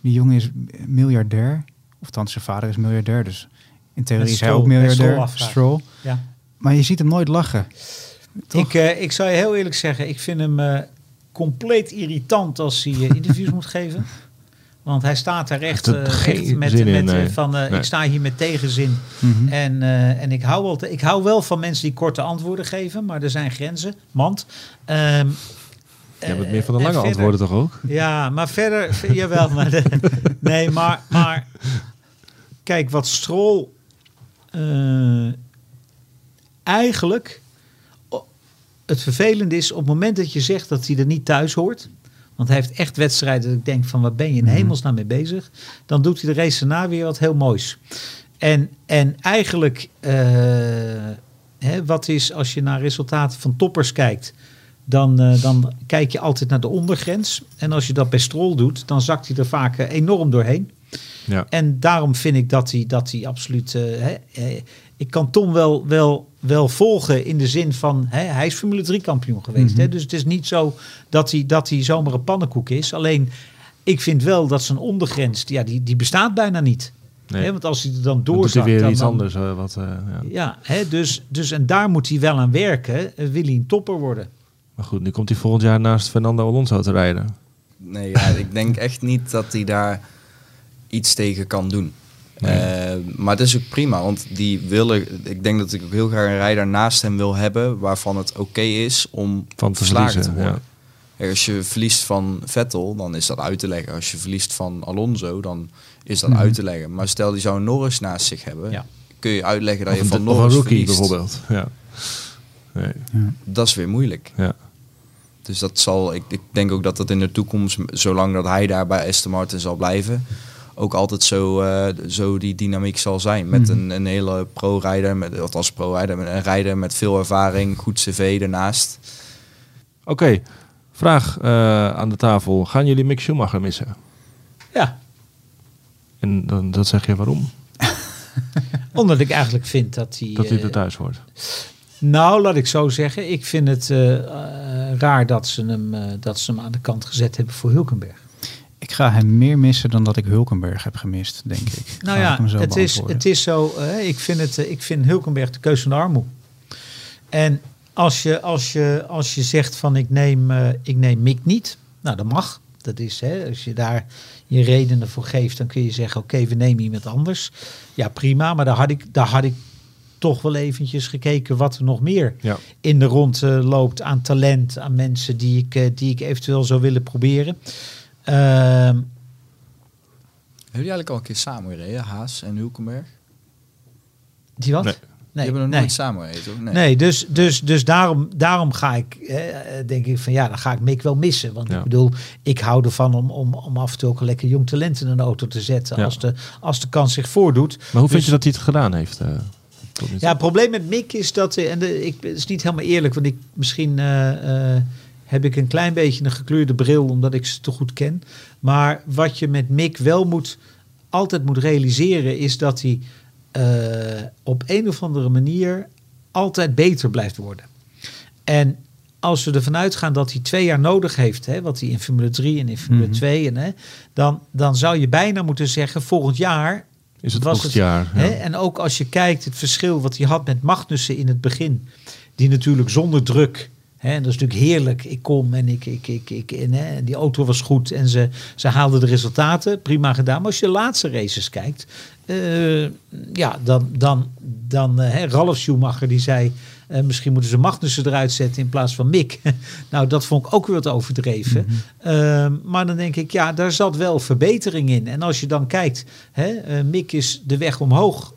Speaker 1: Die jongen is miljardair, Of thans, zijn vader is miljardair, dus in theorie is hij ook miljardair.
Speaker 3: Stroll. Ja.
Speaker 1: Maar je ziet hem nooit lachen. Toch?
Speaker 3: Ik, eh, ik zou je heel eerlijk zeggen, ik vind hem eh, compleet irritant als hij eh, interviews moet geven. Want hij staat daar echt, echt met,
Speaker 2: in,
Speaker 3: met,
Speaker 2: nee.
Speaker 3: van, eh,
Speaker 2: Nee.
Speaker 3: ik sta hier met tegenzin.
Speaker 1: Mhm.
Speaker 3: En, eh, en ik, hou wel te- ik hou wel van mensen die korte antwoorden geven, maar er zijn grenzen. Want. ehm,
Speaker 2: Jij bent
Speaker 3: eh,
Speaker 2: meer van de lange
Speaker 3: verder-
Speaker 2: antwoorden toch ook?
Speaker 3: Ja, maar verder, ver- jawel. Maar de- nee, maar, maar kijk, wat Strol eh, eigenlijk het vervelende is op het moment dat je zegt dat hij er niet thuis hoort. Want hij heeft echt wedstrijden dat ik denk van wat ben je in hemelsnaam mee bezig. Dan doet hij de race daarna weer wat heel moois. En, en eigenlijk, eh, hè, wat is als je naar resultaten van toppers kijkt, dan, eh, dan kijk je altijd naar de ondergrens. En als je dat bij Strol doet, dan zakt hij er vaak eh, enorm doorheen.
Speaker 2: Ja.
Speaker 3: En daarom vind ik dat hij, dat hij absoluut. hè, ik kan Tom wel, wel, wel volgen in de zin van. Hè, hij is Formule 3 kampioen geweest.
Speaker 1: Mhm.
Speaker 3: hè, dus het is niet zo dat hij, dat hij zomaar een pannenkoek is. Alleen ik vind wel dat zijn ondergrens. Ja, die, die bestaat bijna niet.
Speaker 2: Nee.
Speaker 3: Hè, want als hij er dan doorzakt.
Speaker 2: weer
Speaker 3: dan-
Speaker 2: iets
Speaker 3: dan-
Speaker 2: anders. eh, wat, eh, ja.
Speaker 3: Ja, hè, dus, dus en daar moet hij wel aan werken. eh, wil hij een topper worden?
Speaker 2: Maar goed, nu komt hij volgend jaar naast Fernando Alonso te rijden.
Speaker 4: Nee, ja, ik denk echt niet dat hij daar iets tegen kan doen.
Speaker 2: Nee.
Speaker 4: Eh, maar het is ook prima, want die willen, ik denk dat ik ook heel graag een rijder naast hem wil hebben waarvan het oké is om
Speaker 2: Van te
Speaker 4: verslagen te worden. Kijk, Als je verliest van Vettel, dan is dat uit te leggen. Als je verliest van Alonso, dan is dat
Speaker 1: Mhm.
Speaker 4: uit te leggen. Maar stel die zou een Norris naast zich hebben,
Speaker 3: Ja.
Speaker 4: kun je uitleggen dat
Speaker 2: Of
Speaker 4: je van
Speaker 2: of een
Speaker 4: Norris
Speaker 2: rookie
Speaker 4: verliest.
Speaker 2: bijvoorbeeld. Ja. Nee.
Speaker 1: Ja.
Speaker 4: Dat is weer moeilijk.
Speaker 2: Ja.
Speaker 4: Dus dat zal, ik, ik denk ook dat dat in de toekomst, zolang dat hij daar bij Aston Martin zal blijven, ook altijd zo, eh, zo die dynamiek zal zijn. Met
Speaker 1: Mhm.
Speaker 4: een, een hele pro-rijder, met, als pro-rijder, met een rijder met veel ervaring, goed cv ernaast.
Speaker 2: Oké, vraag eh, aan de tafel. Gaan jullie Mick Schumacher missen?
Speaker 3: Ja,
Speaker 2: En dan, dat zeg je waarom?
Speaker 3: omdat ik eigenlijk vind dat hij.
Speaker 2: Dat hij
Speaker 3: eh,
Speaker 2: er thuis hoort.
Speaker 3: Nou, laat ik zo zeggen. Ik vind het eh, eh, raar dat ze, hem, eh, dat ze hem aan de kant gezet hebben voor Hulkenberg.
Speaker 1: Ik ga hem meer missen dan dat ik Hulkenberg heb gemist, denk ik.
Speaker 3: Nou ja,
Speaker 1: ik
Speaker 3: het is, het is zo. eh, ik, vind het, eh, ik vind Hulkenberg de keuze van de armoe. En als je, als je, als je zegt van ik neem, eh, ik neem Mick niet. Nou, dat mag. Dat is, hè, als je daar je redenen voor geeft, dan kun je zeggen: oké, we nemen iemand anders. Ja, prima. Maar daar had ik, daar had ik toch wel eventjes gekeken wat er nog meer
Speaker 2: Ja.
Speaker 3: in de rond eh, loopt aan talent, aan mensen die ik, eh, die ik eventueel zou willen proberen. Ehm,
Speaker 4: Hebben jullie eigenlijk al een keer samen gereden, Haas en Hulkenberg?
Speaker 3: die wat?
Speaker 2: Nee.
Speaker 4: Die hebben nog nooit samen gereden, toch?
Speaker 3: Nee, dus, dus, dus daarom, daarom ga ik, eh, denk ik van ja, dan ga ik Mick wel missen. Want
Speaker 2: Ja.
Speaker 3: ik bedoel, ik hou ervan om, om, om af en toe ook een lekker jong talent in een auto te zetten
Speaker 2: Ja.
Speaker 3: als, de, als de kans zich voordoet.
Speaker 2: Maar hoe vind
Speaker 3: Dus-
Speaker 2: je dat hij het gedaan heeft? eh?
Speaker 3: Ja, het probleem met Mick is dat, eh, en de, ik, het is niet helemaal eerlijk, want ik, misschien eh, eh, heb ik een klein beetje een gekleurde bril omdat ik ze te goed ken. Maar wat je met Mick wel moet, altijd moet realiseren is dat hij eh, op een of andere manier altijd beter blijft worden. En als we ervan uitgaan dat hij twee jaar nodig heeft, hè, wat hij in Formule 3 en in Formule
Speaker 1: Mhm.
Speaker 3: 2, en, hè, dan, dan zou je bijna moeten zeggen, volgend jaar
Speaker 2: Is het
Speaker 3: was het-
Speaker 2: jaar? Ja.
Speaker 3: Hè? En ook als je kijkt het verschil wat hij had met Magnussen in het begin. Die natuurlijk zonder druk. En dat is natuurlijk heerlijk. Ik kom en, ik, ik, ik, ik, en, die auto was goed en ze, ze haalden de resultaten. Prima gedaan. Maar als je de laatste races kijkt. eh, ja, dan, dan, dan eh, Ralf Schumacher die zei... eh, misschien moeten ze Magnussen eruit zetten in plaats van Mick. nou, dat vond ik ook weer wat overdreven. Ehm, maar dan denk ik, ja, daar zat wel verbetering in. En als je dan kijkt, hè, Mick is de weg omhoog.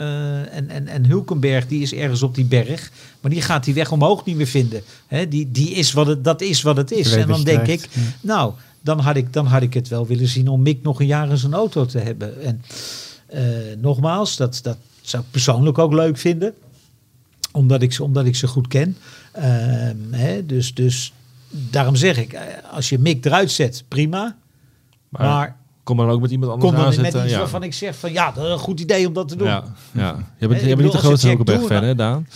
Speaker 3: Eh, en, en, en Hulkenberg, die is ergens op die berg. Maar die gaat die weg omhoog niet meer vinden. Hè, die, die is wat het, dat is wat het is. En dan denk ik, nou, dan had, ik, dan had ik het wel willen zien om Mick nog een jaar in zijn auto te hebben. En eh, nogmaals, dat, dat zou ik persoonlijk ook leuk vinden. Omdat ik ze, omdat ik ze goed ken. Ehm, hè, dus, dus daarom zeg ik, eh, als je Mick eruit zet, prima.
Speaker 2: Maar,
Speaker 3: Maar
Speaker 2: kom dan ook met iemand anders
Speaker 3: kom dan met
Speaker 2: aanzetten.
Speaker 3: iets
Speaker 2: ja.
Speaker 3: waarvan ik zeg van ja, dat is een goed idee om dat te doen.
Speaker 2: Ja, ja. Je bent, je bent niet de grootste
Speaker 3: Jack
Speaker 2: Hulkenberg-fan,
Speaker 3: Doorn-
Speaker 2: hè, Daan?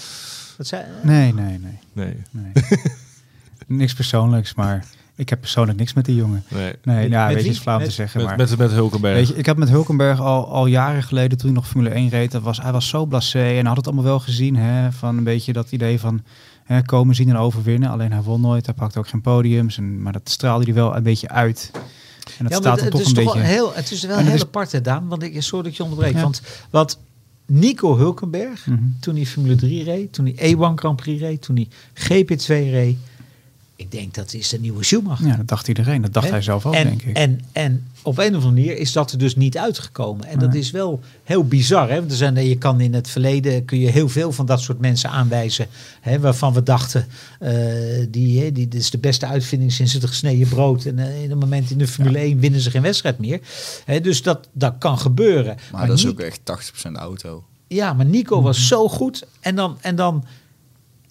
Speaker 3: Dat zei,
Speaker 1: Nee, nee, nee.
Speaker 2: Nee.
Speaker 1: nee. Niks persoonlijks, maar Ik heb persoonlijk niks met die jongen.
Speaker 2: Nee.
Speaker 1: Nee,
Speaker 3: Met-
Speaker 1: ja,
Speaker 3: met
Speaker 1: weet je, is flauw te
Speaker 3: Met-
Speaker 1: zeggen.
Speaker 2: Met,
Speaker 1: maar,
Speaker 2: met, met Hulkenberg.
Speaker 1: weet je, ik heb met Hulkenberg al, al jaren geleden, toen hij nog Formule 1 reed, dat was, hij was zo blasé en had het allemaal wel gezien. Hè, van een beetje dat idee van hè, komen, zien en overwinnen. Alleen hij won nooit, hij pakte ook geen podiums. En, maar dat straalde hij wel een beetje uit. En dat
Speaker 3: Ja, maar
Speaker 1: staat
Speaker 3: het, het
Speaker 1: toch
Speaker 3: is
Speaker 1: een
Speaker 3: toch
Speaker 1: beetje...
Speaker 3: wel heel, het is wel heel
Speaker 1: het is-
Speaker 3: apart, hè, Daan. Want ik, sorry dat ik je onderbreek.
Speaker 1: Ja.
Speaker 3: Want wat Nico Hulkenberg,
Speaker 1: Mhm.
Speaker 3: toen hij Formule 3 reed, toen hij E1 Grand Prix reed, toen hij GP2 reed. Ik denk dat is de nieuwe Schumacher.
Speaker 1: Ja, dat dacht iedereen. Dat dacht hij zelf ook,
Speaker 3: en,
Speaker 1: denk ik.
Speaker 3: En, en op een of andere manier is dat er dus niet uitgekomen. En dat is wel heel bizar. Hè? Want er zijn, je kan in het verleden kun je heel veel van dat soort mensen aanwijzen. Hè, waarvan we dachten, eh, die, hè, die dit is de beste uitvinding sinds het gesneden brood. En eh, in een moment in de Formule 1 winnen ze geen wedstrijd meer. Hè, dus dat, dat kan gebeuren.
Speaker 4: Maar, dat is ook echt 80% auto.
Speaker 3: ja, maar Nico was zo goed. En dan, en dan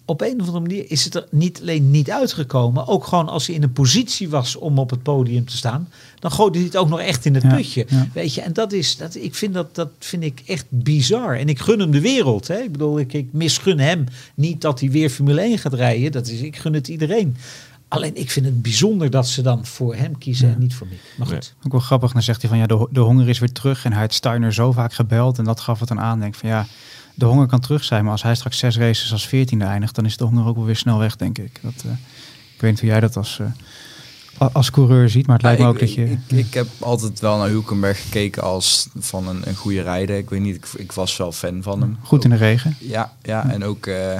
Speaker 3: op een of andere manier is het er niet alleen niet uitgekomen. Ook gewoon als hij in een positie was om op het podium te staan. Dan gooide hij het ook nog echt in het
Speaker 1: Ja,
Speaker 3: putje.
Speaker 1: ja.
Speaker 3: Weet je, en dat is, dat, ik vind dat, dat vind ik echt bizar. En ik gun hem de wereld. Hè. Ik bedoel, ik, ik misgun hem niet dat hij weer Formule 1 gaat rijden. Dat is, ik gun het iedereen. Alleen ik vind het bijzonder dat ze dan voor hem kiezen
Speaker 1: Ja.
Speaker 3: en niet voor mij. Maar goed.
Speaker 1: Ook wel grappig, dan zegt hij van ja, de, de honger is weer terug. En hij had Steiner zo vaak gebeld en dat gaf het dan aan. Denk van ja, de honger kan terug zijn. Maar als hij straks zes races als veertiende eindigt, dan is de honger ook wel weer snel weg, denk ik. Dat, eh, ik weet niet hoe jij dat als, eh, als coureur ziet, maar het lijkt
Speaker 4: Ja,
Speaker 1: me
Speaker 4: ik,
Speaker 1: ook dat je...
Speaker 4: ik, ik, ik heb altijd wel naar Hulkenberg gekeken als van een, een goede rijder. Ik weet niet, ik, ik was wel fan van hem.
Speaker 1: Goed in de regen.
Speaker 4: Ja, ja en ook eh,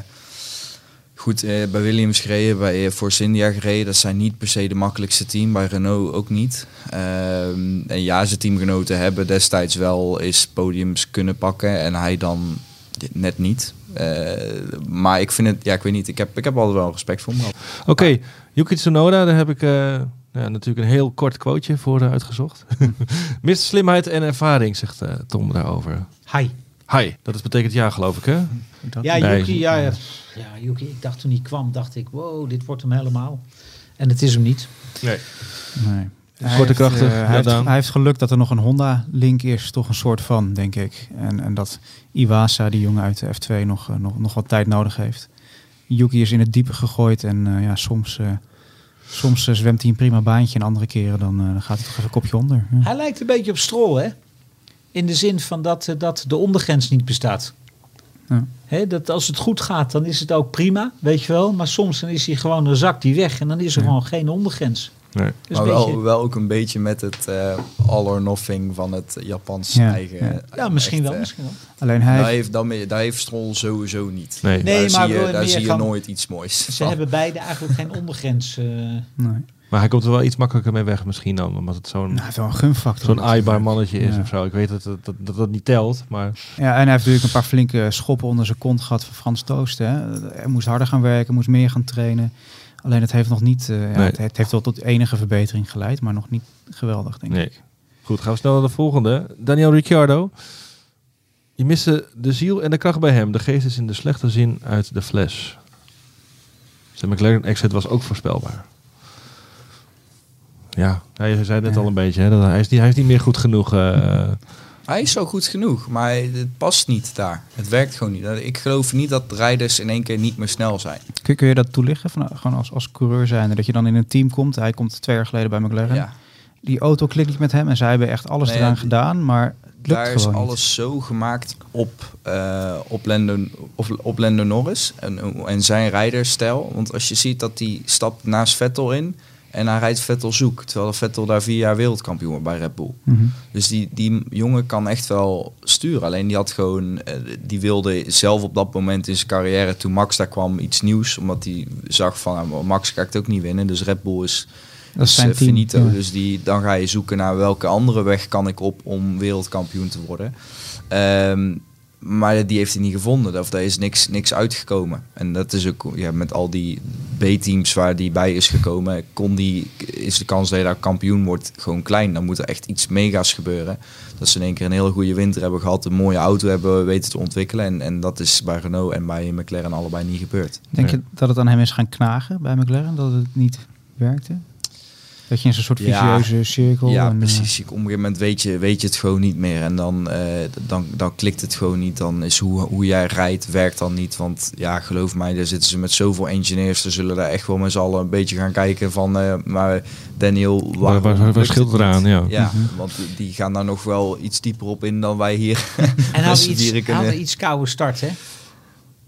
Speaker 4: goed eh, bij Williams gereden, bij Force India gereden. Dat zijn niet per se de makkelijkste team, bij Renault ook niet. Ehm, en ja, zijn teamgenoten hebben destijds wel eens podiums kunnen pakken en hij dan net niet. Eh, maar ik vind het, ja, ik weet niet, ik heb, ik heb altijd wel respect voor hem.
Speaker 2: Oké, Yuki Tsunoda, daar heb ik eh, ja, natuurlijk een heel kort quoteje voor eh, uitgezocht. Mr. Slimheid en ervaring, zegt eh, Tom daarover.
Speaker 3: Hi.
Speaker 2: Hi, dat is betekent ja, geloof ik, hè?
Speaker 3: Ja,
Speaker 2: Nee.
Speaker 3: Yuki, ja, ja. ja, Yuki, ik dacht toen hij kwam, dacht ik, wow, dit wordt hem helemaal. En het is hem niet.
Speaker 2: Nee.
Speaker 1: nee.
Speaker 2: Korte krachtig,
Speaker 1: eh, hij, heeft, hij heeft geluk dat er nog een Honda-link is, toch een soort van, denk ik. En, en dat Iwasa, die jongen uit de F2, nog, eh, nog, nog wat tijd nodig heeft. Yuki is in het diepe gegooid en eh, ja, soms, eh, soms zwemt hij een prima baantje en andere keren dan, eh, gaat hij toch even een kopje onder. Ja.
Speaker 3: Hij lijkt een beetje op Stroll, hè? In de zin van dat, dat de ondergrens niet bestaat.
Speaker 1: Ja.
Speaker 3: Hè, dat als het goed gaat, dan is het ook prima, weet je wel. Maar soms dan is hij gewoon een zak die weg en dan is er
Speaker 1: Ja.
Speaker 3: gewoon geen ondergrens.
Speaker 2: Nee.
Speaker 3: Dus
Speaker 4: maar wel,
Speaker 3: beetje-
Speaker 4: wel ook een beetje met het eh, all or nothing van het Japans
Speaker 1: Ja,
Speaker 4: eigen.
Speaker 1: ja.
Speaker 3: ja, misschien
Speaker 4: echt,
Speaker 3: wel,
Speaker 4: eh,
Speaker 3: misschien wel.
Speaker 1: Alleen hij
Speaker 4: Daar
Speaker 1: heeft,
Speaker 4: dan, daar heeft Stroll sowieso niet.
Speaker 2: Nee.
Speaker 3: Nee,
Speaker 4: daar
Speaker 3: maar
Speaker 4: zie je, daar zie je nooit iets moois.
Speaker 3: Ze
Speaker 4: van.
Speaker 3: hebben beide eigenlijk geen ondergrens. eh.
Speaker 1: nee.
Speaker 2: Maar hij komt er wel iets makkelijker mee weg misschien dan, omdat het zo'n
Speaker 1: Nou, hij heeft wel een gunfactor.
Speaker 2: zo'n aaibaar mannetje is
Speaker 1: Ja.
Speaker 2: of zo. Ik weet dat dat, dat, dat dat niet telt, maar
Speaker 1: Ja, en hij heeft natuurlijk een paar flinke schoppen onder zijn kont gehad van Frans Toost. Hè. Hij moest harder gaan werken, moest meer gaan trainen. Alleen het heeft nog niet, eh, ja, het, het heeft wel tot enige verbetering geleid, maar nog niet geweldig, denk
Speaker 2: nee.
Speaker 1: ik.
Speaker 2: Goed, gaan we snel naar de volgende. Daniel Ricciardo. Je miste de ziel en de kracht bij hem. De geest is in de slechte zin uit de fles. Zijn McLaren exit was ook voorspelbaar. Ja, ja, je zei het net
Speaker 1: Ja.
Speaker 2: al een beetje. Hè, dat hij, is niet, hij is niet meer goed genoeg. eh,
Speaker 4: Hij is zo goed genoeg, maar het past niet daar. Het werkt gewoon niet. Ik geloof niet dat rijders in één keer niet meer snel zijn.
Speaker 1: Kun, kun je dat toelichten, van, gewoon als, als coureur zijnde? Dat je dan in een team komt, hij komt twee jaar geleden bij McLaren.
Speaker 4: Ja.
Speaker 1: Die auto klikt niet met hem en zij hebben echt alles
Speaker 4: Nee,
Speaker 1: eraan gedaan, maar het lukt
Speaker 4: Daar is alles zo gemaakt op, eh op, Lando, op, op Lando Norris en, en zijn rijderstijl. Want als je ziet dat hij stapt naast Vettel in en hij rijdt Vettel zoek. Terwijl Vettel daar vier jaar wereldkampioen wordt bij Red Bull.
Speaker 1: Mhm.
Speaker 4: Dus die, die jongen kan echt wel sturen. Alleen die had gewoon, eh, die wilde zelf op dat moment in zijn carrière, toen Max daar kwam, iets nieuws. Omdat hij zag van, nou, Max ik het ook niet winnen. Dus Red Bull is,
Speaker 1: Dat is
Speaker 4: eh,
Speaker 1: team.
Speaker 4: finito.
Speaker 1: ja.
Speaker 4: Dus die, dan ga je zoeken naar welke andere weg kan ik op om wereldkampioen te worden. Ehm, maar die heeft hij niet gevonden. Of daar is niks, niks uitgekomen. En dat is ook ja, met al die B-teams waar die bij is gekomen, kon die, is de kans dat je daar kampioen wordt gewoon klein. Dan moet er echt iets mega's gebeuren. Dat ze in één keer een hele goede winter hebben gehad, een mooie auto hebben weten te ontwikkelen. En, en dat is bij Renault en bij McLaren allebei niet gebeurd.
Speaker 1: Denk je dat het aan hem is gaan knagen bij McLaren, dat het niet werkte? Dat je in zo'n soort
Speaker 4: Ja.
Speaker 1: vicieuze cirkel...
Speaker 4: Ja,
Speaker 1: en, eh,
Speaker 4: precies. Op een gegeven moment weet je, weet je het gewoon niet meer. En dan, eh, dan, dan klikt het gewoon niet. Dan is hoe, hoe jij rijdt, werkt dan niet. Want ja, geloof mij, daar zitten ze met zoveel engineers. Ze zullen daar echt wel met z'n allen een beetje gaan kijken van... eh, maar Daniel,
Speaker 2: Waar, waar, waar
Speaker 4: lukt
Speaker 2: scheelt
Speaker 4: het
Speaker 2: eraan? Ja.
Speaker 4: Ja,
Speaker 1: Mhm.
Speaker 4: want die gaan daar nog wel iets dieper op in dan wij hier.
Speaker 3: En hadden iets, hadden iets koude start, hè?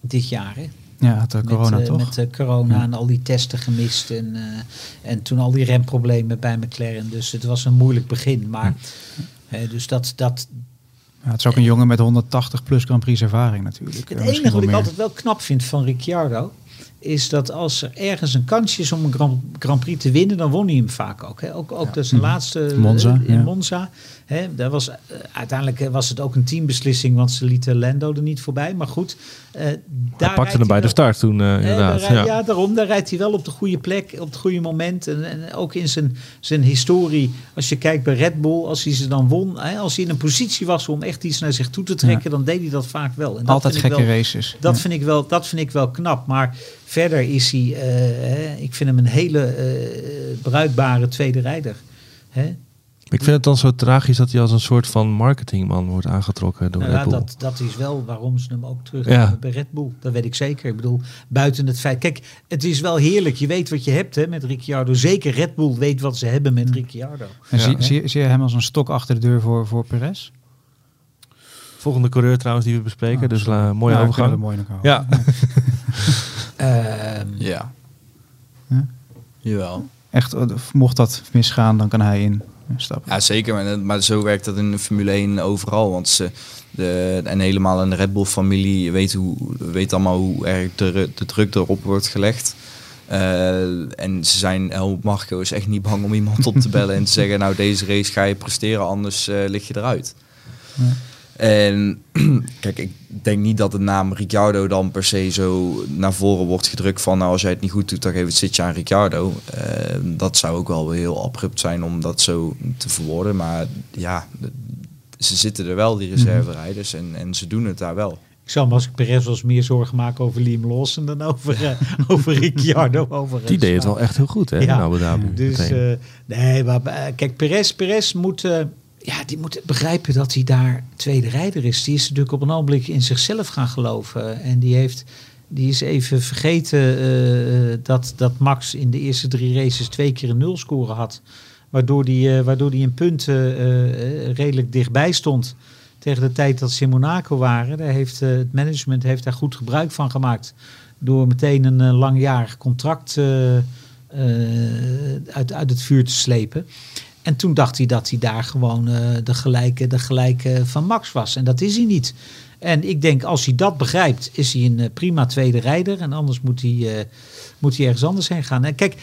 Speaker 3: Dit jaar, hè?
Speaker 1: Ja, het, eh, corona
Speaker 3: met, eh,
Speaker 1: toch?
Speaker 3: Met eh, corona en al die testen gemist. En, en toen al die remproblemen bij McLaren. Dus het was een moeilijk begin. Maar dus dat, dat,
Speaker 1: ja, het is ook een jongen met 180 plus Grand Prix ervaring natuurlijk.
Speaker 3: het enige wat ik
Speaker 1: meer.
Speaker 3: altijd wel knap vind van Ricciardo. Is dat als er ergens een kansje is om een Grand, Grand Prix te winnen, dan won hij hem vaak ook. Hè. Ook, ook dat zijn laatste eh,
Speaker 1: Monza,
Speaker 3: in
Speaker 1: ja.
Speaker 3: Monza. Hè, daar was, eh, uiteindelijk eh, was het ook een teambeslissing, want ze lieten Lando er niet voorbij. Maar goed, eh, daar
Speaker 2: Hij pakte hem bij de start toen, inderdaad.
Speaker 3: daar
Speaker 2: Ja.
Speaker 3: ja. daarom. Daar rijdt hij wel op de goede plek, op het goede moment. En, en ook in zijn, zijn historie. Als je kijkt bij Red Bull, als hij ze dan won. Hè, als hij in een positie was om echt iets naar zich toe te trekken, dan deed hij dat vaak wel. En dat
Speaker 1: Altijd gekke
Speaker 3: wel,
Speaker 1: races.
Speaker 3: Dat,
Speaker 1: Ja.
Speaker 3: vind ik wel, dat vind ik wel knap. Maar verder is hij, eh, hè, ik vind hem een hele eh, bruikbare tweede rijder. Hè?
Speaker 2: Ik vind het dan zo tragisch dat hij als een soort van marketingman wordt aangetrokken door
Speaker 3: Nou
Speaker 2: Red
Speaker 3: ja,
Speaker 2: Bull.
Speaker 3: dat, dat is wel waarom ze hem ook terug
Speaker 2: Ja.
Speaker 3: hebben bij Red Bull. Dat weet ik zeker. Ik bedoel, buiten het feit... Kijk, het is wel heerlijk. Je weet wat je hebt hè, met Ricciardo. Zeker Red Bull weet wat ze hebben met Ricciardo.
Speaker 1: En
Speaker 2: Ja.
Speaker 1: zie, zie, zie je hem als een stok achter de deur voor, voor Perez?
Speaker 2: Volgende coureur trouwens die we bespreken,
Speaker 1: Oh,
Speaker 2: dus
Speaker 1: sorry.
Speaker 2: la, mooie
Speaker 1: Ja,
Speaker 2: overgang.
Speaker 1: mooi.
Speaker 2: Ja,
Speaker 4: ja.
Speaker 1: Ja.
Speaker 4: Jawel.
Speaker 1: Echt, eh, mocht dat misgaan, dan kan hij in stappen.
Speaker 4: Ja, zeker. Maar, maar zo werkt dat in de Formule 1 overal. Want ze, de, en helemaal in de Red Bull-familie weet, hoe, weet allemaal hoe erg de, de druk erop wordt gelegd. Eh, en ze zijn, Helmut Marco is echt niet bang om iemand op te bellen en te zeggen, nou deze race ga je presteren, anders eh, lig je eruit.
Speaker 1: Ja.
Speaker 4: En kijk, ik denk niet dat de naam Ricciardo dan per se zo naar voren wordt gedrukt van, nou als jij het niet goed doet, dan geef het zitje aan Ricciardo. Eh, dat zou ook wel weer heel abrupt zijn om dat zo te verwoorden. Maar ja, ze zitten er wel, die reserverijders, en, en ze doen het daar wel.
Speaker 3: ik als ik Perez was meer zorgen maken over Liam Lawson dan over, eh, over Ricciardo. Overigens.
Speaker 2: die deed het wel echt heel goed hè,
Speaker 3: Ja.
Speaker 2: Dhabi.
Speaker 3: Dus eh, nee, maar eh, kijk, Perez, Perez moet, ja, die moet begrijpen dat hij daar tweede rijder is. Die is natuurlijk op een ogenblik in zichzelf gaan geloven. En die, heeft, die is even vergeten eh, dat, dat Max in de eerste drie races twee keer een nul score had. Waardoor die, eh, waardoor die in punten eh, eh, redelijk dichtbij stond. Tegen de tijd dat ze in Monaco waren. Daar heeft, eh, het management heeft daar goed gebruik van gemaakt. Door meteen een eh, langjarig contract eh, eh, uit, uit het vuur te slepen. En toen dacht hij dat hij daar gewoon eh, de, gelijke, de gelijke van Max was. En dat is hij niet. En ik denk, als hij dat begrijpt, is hij een eh, prima tweede rijder. En anders moet hij, eh, moet hij ergens anders heen gaan. En kijk,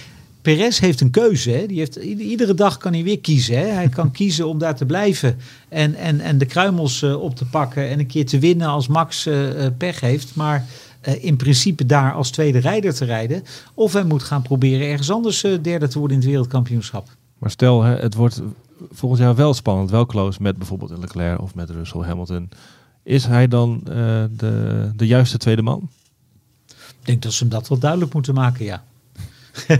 Speaker 3: Perez heeft een keuze. Hè? Die heeft, ieder- iedere dag kan hij weer kiezen. Hè? Hij kan kiezen om daar te blijven en, en, en de kruimels op te pakken. En een keer te winnen als Max pech heeft. Maar in principe daar als tweede rijder te rijden. Of hij moet gaan proberen ergens anders derde te worden in het wereldkampioenschap.
Speaker 2: Maar stel, hè, het wordt volgend jaar wel spannend, wel close met bijvoorbeeld Leclerc of met Russell Hamilton. Is hij dan eh, de, de juiste tweede man?
Speaker 3: Ik denk dat ze hem dat wel duidelijk moeten maken, ja.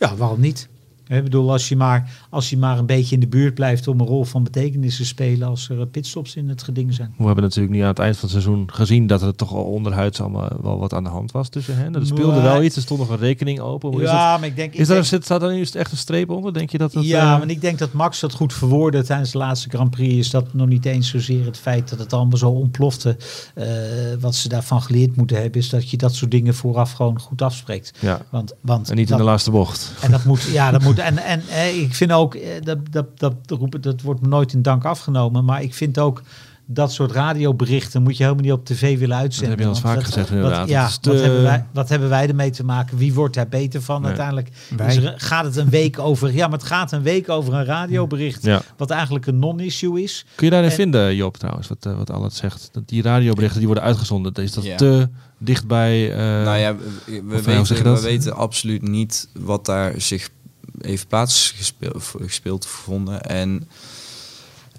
Speaker 3: ja, waarom niet? Ik bedoel, als je, maar, als je maar een beetje in de buurt blijft om een rol van betekenis te spelen als er eh, pitstops in het geding zijn.
Speaker 2: We hebben natuurlijk nu aan het eind van het seizoen gezien dat er toch al onderhuids allemaal wel wat aan de hand was tussen hen. Er speelde wel iets, er stond nog een rekening open. Hoe is dat?
Speaker 3: ja, maar ik denk... ik
Speaker 2: Is daar, zit, staat daar nu echt een streep onder? Denk je dat dat...
Speaker 3: ja,
Speaker 2: eh,
Speaker 3: maar ik denk dat Max dat goed verwoordde tijdens de laatste Grand Prix. Is dat nog niet eens zozeer het feit dat het allemaal zo ontplofte. Eh, wat ze daarvan geleerd moeten hebben, is dat je dat soort dingen vooraf gewoon goed afspreekt.
Speaker 2: ja,
Speaker 3: Want, want
Speaker 2: en niet in
Speaker 3: dat-
Speaker 2: de laatste bocht.
Speaker 3: En dat moet, ja, dat moet. En, en eh, ik vind ook, eh, dat, dat, dat, roepen, dat wordt me nooit in dank afgenomen. Maar ik vind ook dat soort radioberichten moet je helemaal niet op tv willen uitzenden.
Speaker 2: Dat heb je al vaak gezegd,
Speaker 3: wat-
Speaker 2: inderdaad.
Speaker 3: ja,
Speaker 2: Dat is te-
Speaker 3: wat, hebben wij, wat hebben wij ermee te maken? Wie wordt daar beter van
Speaker 2: Nee.
Speaker 3: uiteindelijk? Is er- gaat het een week over? Ja, maar het gaat een week over een radiobericht.
Speaker 2: Ja.
Speaker 3: Wat eigenlijk een non-issue is.
Speaker 2: Kun je daarin
Speaker 3: En-
Speaker 2: vinden, Job, trouwens, wat, uh, wat zegt? Dat die radioberichten die worden uitgezonden, is dat
Speaker 4: Ja.
Speaker 2: te dichtbij... uh,
Speaker 4: nou ja, we, we weten, we weten absoluut niet wat daar zich heeft plaatsgespeeld gespeeld, gevonden. En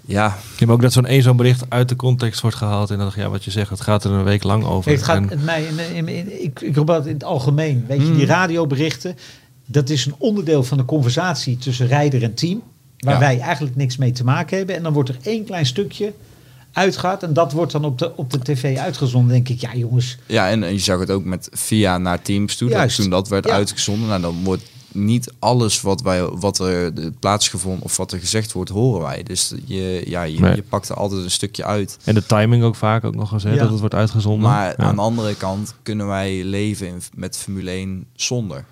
Speaker 4: ja,
Speaker 2: Ik heb ook dat zo'n één zo'n bericht uit de context wordt gehaald en dan ja, wat je zegt, het gaat er een week lang over.
Speaker 3: Het gaat
Speaker 2: En-
Speaker 3: mij, in, in, in- ik, ik roep dat in het algemeen. Weet je,
Speaker 2: Mm.
Speaker 3: die radioberichten. dat is een onderdeel van de conversatie tussen rijder en team. Waar
Speaker 4: Ja.
Speaker 3: wij eigenlijk niks mee te maken hebben. En dan wordt er één klein stukje uitgaat. En dat wordt dan op de, op de tv uitgezonden. denk ik, ja jongens.
Speaker 4: Ja, en je zag het ook met via naar teams toe. Dat, toen dat werd
Speaker 3: Ja.
Speaker 4: uitgezonden, nou, dan wordt niet alles wat, wij, wat er de- plaatsgevonden of wat er gezegd wordt, horen wij. Dus je, ja, je,
Speaker 2: Nee.
Speaker 4: je pakt er altijd een stukje uit.
Speaker 2: En de timing ook vaak ook nog eens, hè,
Speaker 3: Ja.
Speaker 2: dat het wordt uitgezonden.
Speaker 4: Maar
Speaker 2: Ja.
Speaker 4: aan de andere kant kunnen wij leven in, met Formule 1 zonder.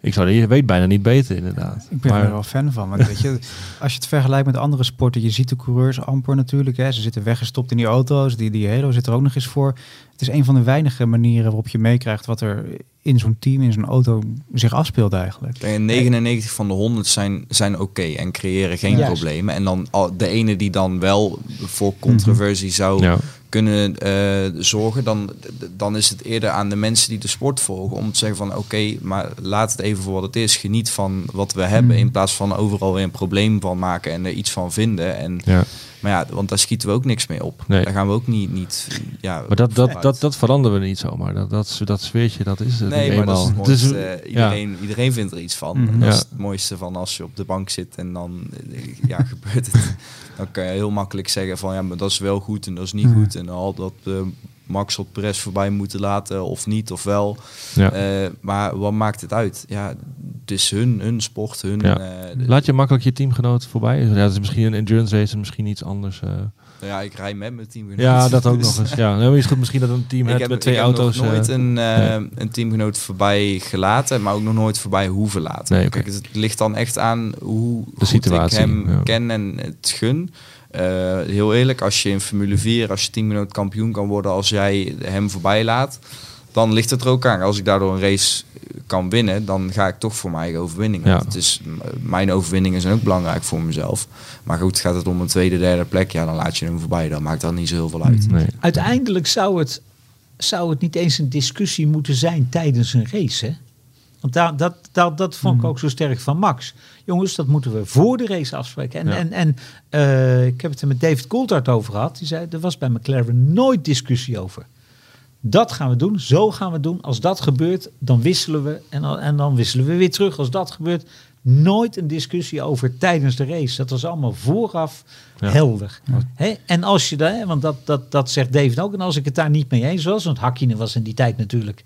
Speaker 2: Ik zou, je weet bijna niet beter, inderdaad.
Speaker 1: Ik ben
Speaker 2: maar,
Speaker 1: er wel fan van. Want weet je, als je het vergelijkt met andere sporten, je ziet de coureurs amper natuurlijk. Hè. Ze zitten weggestopt in die auto's. Die, die Halo zit er ook nog eens voor. Het is een van de weinige manieren waarop je meekrijgt wat er in zo'n team, in zo'n auto zich afspeelt eigenlijk.
Speaker 4: En 99 van de 100 zijn, zijn oké en creëren geen
Speaker 3: Juist.
Speaker 4: problemen. En dan al- de ene die dan wel voor controversie zou
Speaker 2: ja.
Speaker 4: kunnen eh, zorgen, dan, dan is het eerder aan de mensen die de sport volgen om te zeggen van oké, maar laat het even voor wat het is. Geniet van wat we hebben in plaats van overal weer een probleem van maken en er iets van vinden. En,
Speaker 2: Ja.
Speaker 4: Maar ja, want daar schieten we ook niks mee op.
Speaker 2: Nee.
Speaker 4: Daar gaan we ook niet, niet ja,
Speaker 2: Maar dat, dat, dat, dat veranderen we niet zomaar. Dat, dat, dat sfeertje, dat is het
Speaker 4: Nee, maar dat is
Speaker 2: eenmaal.
Speaker 4: het mooiste.
Speaker 2: Dus,
Speaker 4: iedereen, iedereen vindt er iets van.
Speaker 1: Mhm.
Speaker 4: En dat
Speaker 2: Ja.
Speaker 4: is het mooiste van als je op de bank zit en dan eh, ja, gebeurt het. Dan kan je heel makkelijk zeggen van ja, maar dat is wel goed en dat is niet
Speaker 1: Mhm.
Speaker 4: goed. En al dat eh, Max op Perez voorbij moeten laten of niet of wel.
Speaker 2: ja.
Speaker 4: Eh, maar wat maakt het uit? Ja, het is hun, hun sport, hun...
Speaker 2: Ja.
Speaker 4: eh, de-
Speaker 2: Laat je makkelijk je teamgenoot voorbij. Ja, het is misschien een endurance race en misschien iets anders. eh.
Speaker 4: ja, ik rij met mijn team.
Speaker 2: ja, dat ook nog eens. Ja, nou, is goed misschien dat een team
Speaker 4: Ik
Speaker 2: hebt
Speaker 4: heb,
Speaker 2: met twee
Speaker 4: ik
Speaker 2: auto's.
Speaker 4: nog nooit
Speaker 2: eh,
Speaker 4: een,
Speaker 2: nee.
Speaker 4: een teamgenoot voorbij gelaten, maar ook nog nooit voorbij hoeven laten.
Speaker 2: Nee.
Speaker 4: Kijk, het ligt dan echt aan hoe goed
Speaker 2: situatie,
Speaker 4: ik hem
Speaker 2: ja.
Speaker 4: ken en het gun. Heel eerlijk, als je in Formule 4, als je teamgenoot kampioen kan worden als jij hem voorbij laat, dan ligt het er ook aan. Als ik daardoor een race kan winnen, dan ga ik toch voor mijn eigen overwinning.
Speaker 2: Ja.
Speaker 4: Het is, mijn overwinningen zijn ook belangrijk voor mezelf. Maar goed, gaat het om een tweede, derde plek, ja, dan laat je hem voorbij. Dan maakt dat niet zo heel veel uit.
Speaker 2: nee.
Speaker 3: Uiteindelijk zou het, zou het niet eens een discussie moeten zijn tijdens een race. Hè? Want daar, dat, dat, dat vond ik ook zo sterk van Max. Jongens, dat moeten we voor de race afspreken. En,
Speaker 2: Ja.
Speaker 3: en, en eh, ik heb het er met David Coulthard over gehad. Die zei, er was bij McLaren nooit discussie over. Dat gaan we doen, zo gaan we doen. Als dat gebeurt, dan wisselen we. En, dan- en dan wisselen we weer terug als dat gebeurt. Nooit een discussie over tijdens de race. Dat was allemaal vooraf
Speaker 2: Ja.
Speaker 3: helder. Hè? En als je daar, want dat, dat, dat zegt David ook, en als ik het daar niet mee eens was, want Hakkinen was in die tijd natuurlijk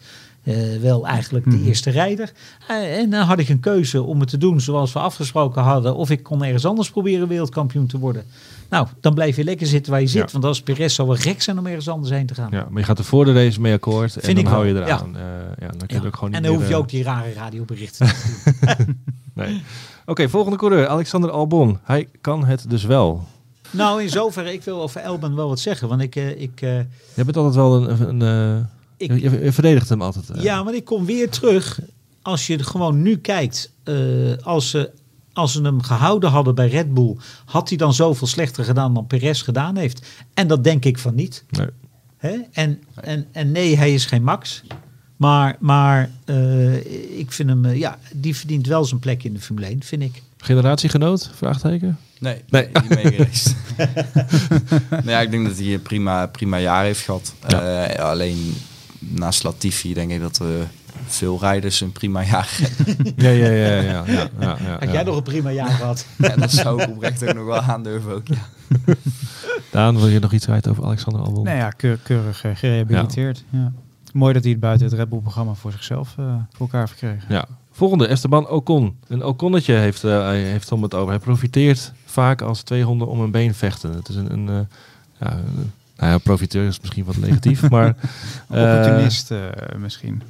Speaker 3: eh, wel eigenlijk de eerste rijder. Eh, en dan had ik een keuze om het te doen zoals we afgesproken hadden, of ik kon ergens anders proberen wereldkampioen te worden. Nou, dan blijf je lekker zitten waar je zit,
Speaker 2: Ja.
Speaker 3: want als Perez zou wel gek zijn om ergens anders heen te gaan.
Speaker 2: Ja, maar je gaat er voor de race mee akkoord en dan
Speaker 3: ik
Speaker 2: hou je eraan. Eh, ja, dan kun je
Speaker 3: Ja.
Speaker 2: ook gewoon
Speaker 3: en dan hoef je ook die rare radioberichten te doen.
Speaker 2: Nee. Oké, volgende coureur, Alexander Albon. Hij kan het dus wel.
Speaker 3: Nou, in zoverre, ik wil over Elben wel wat zeggen, want ik... ik
Speaker 2: Je bent altijd wel een... een,
Speaker 3: Ik-
Speaker 2: je, je verdedigt hem altijd. eh.
Speaker 3: Ja, maar ik kom weer terug. Als je er gewoon nu kijkt, eh, als, ze, als ze hem gehouden hadden bij Red Bull, had hij dan zoveel slechter gedaan dan Perez gedaan heeft? En dat denk ik van niet.
Speaker 2: Nee.
Speaker 3: Hè? En, en, en nee, hij is geen Max. Maar, maar eh, ik vind hem, ja, die verdient wel zijn plek in de Formule 1, vind ik.
Speaker 2: Generatiegenoot? Vraagteken?
Speaker 4: Nee,
Speaker 2: Nee.
Speaker 4: niet meegereisd. nou ja, ik denk dat hij een prima, prima jaar heeft gehad. Eh, alleen naast Latifi denk ik dat we veel rijders een prima jaar hebben.
Speaker 2: Ja, ja, ja. ja, ja, ja, ja, ja.
Speaker 3: Had jij nog een prima jaar gehad?
Speaker 4: en dat zou ik oprecht ook nog wel aandurven ook. Ja.
Speaker 2: Daan, wil je nog iets kwijt over Alexander Albon?
Speaker 1: Nee, ja, keur- keurig eh, gerehabiliteerd. Ja. Mooi dat hij het buiten het Red Bull programma voor zichzelf eh, voor elkaar verkregen.
Speaker 2: Ja. Volgende, Esteban Ocon. Een Oconnetje heeft, eh, hij heeft om het over. Hij profiteert vaak als twee honden om een been vechten. Het is een, een eh, ja, een- nou ja, profiteur is misschien wat negatief, maar... eh,
Speaker 1: Opportunist eh, misschien.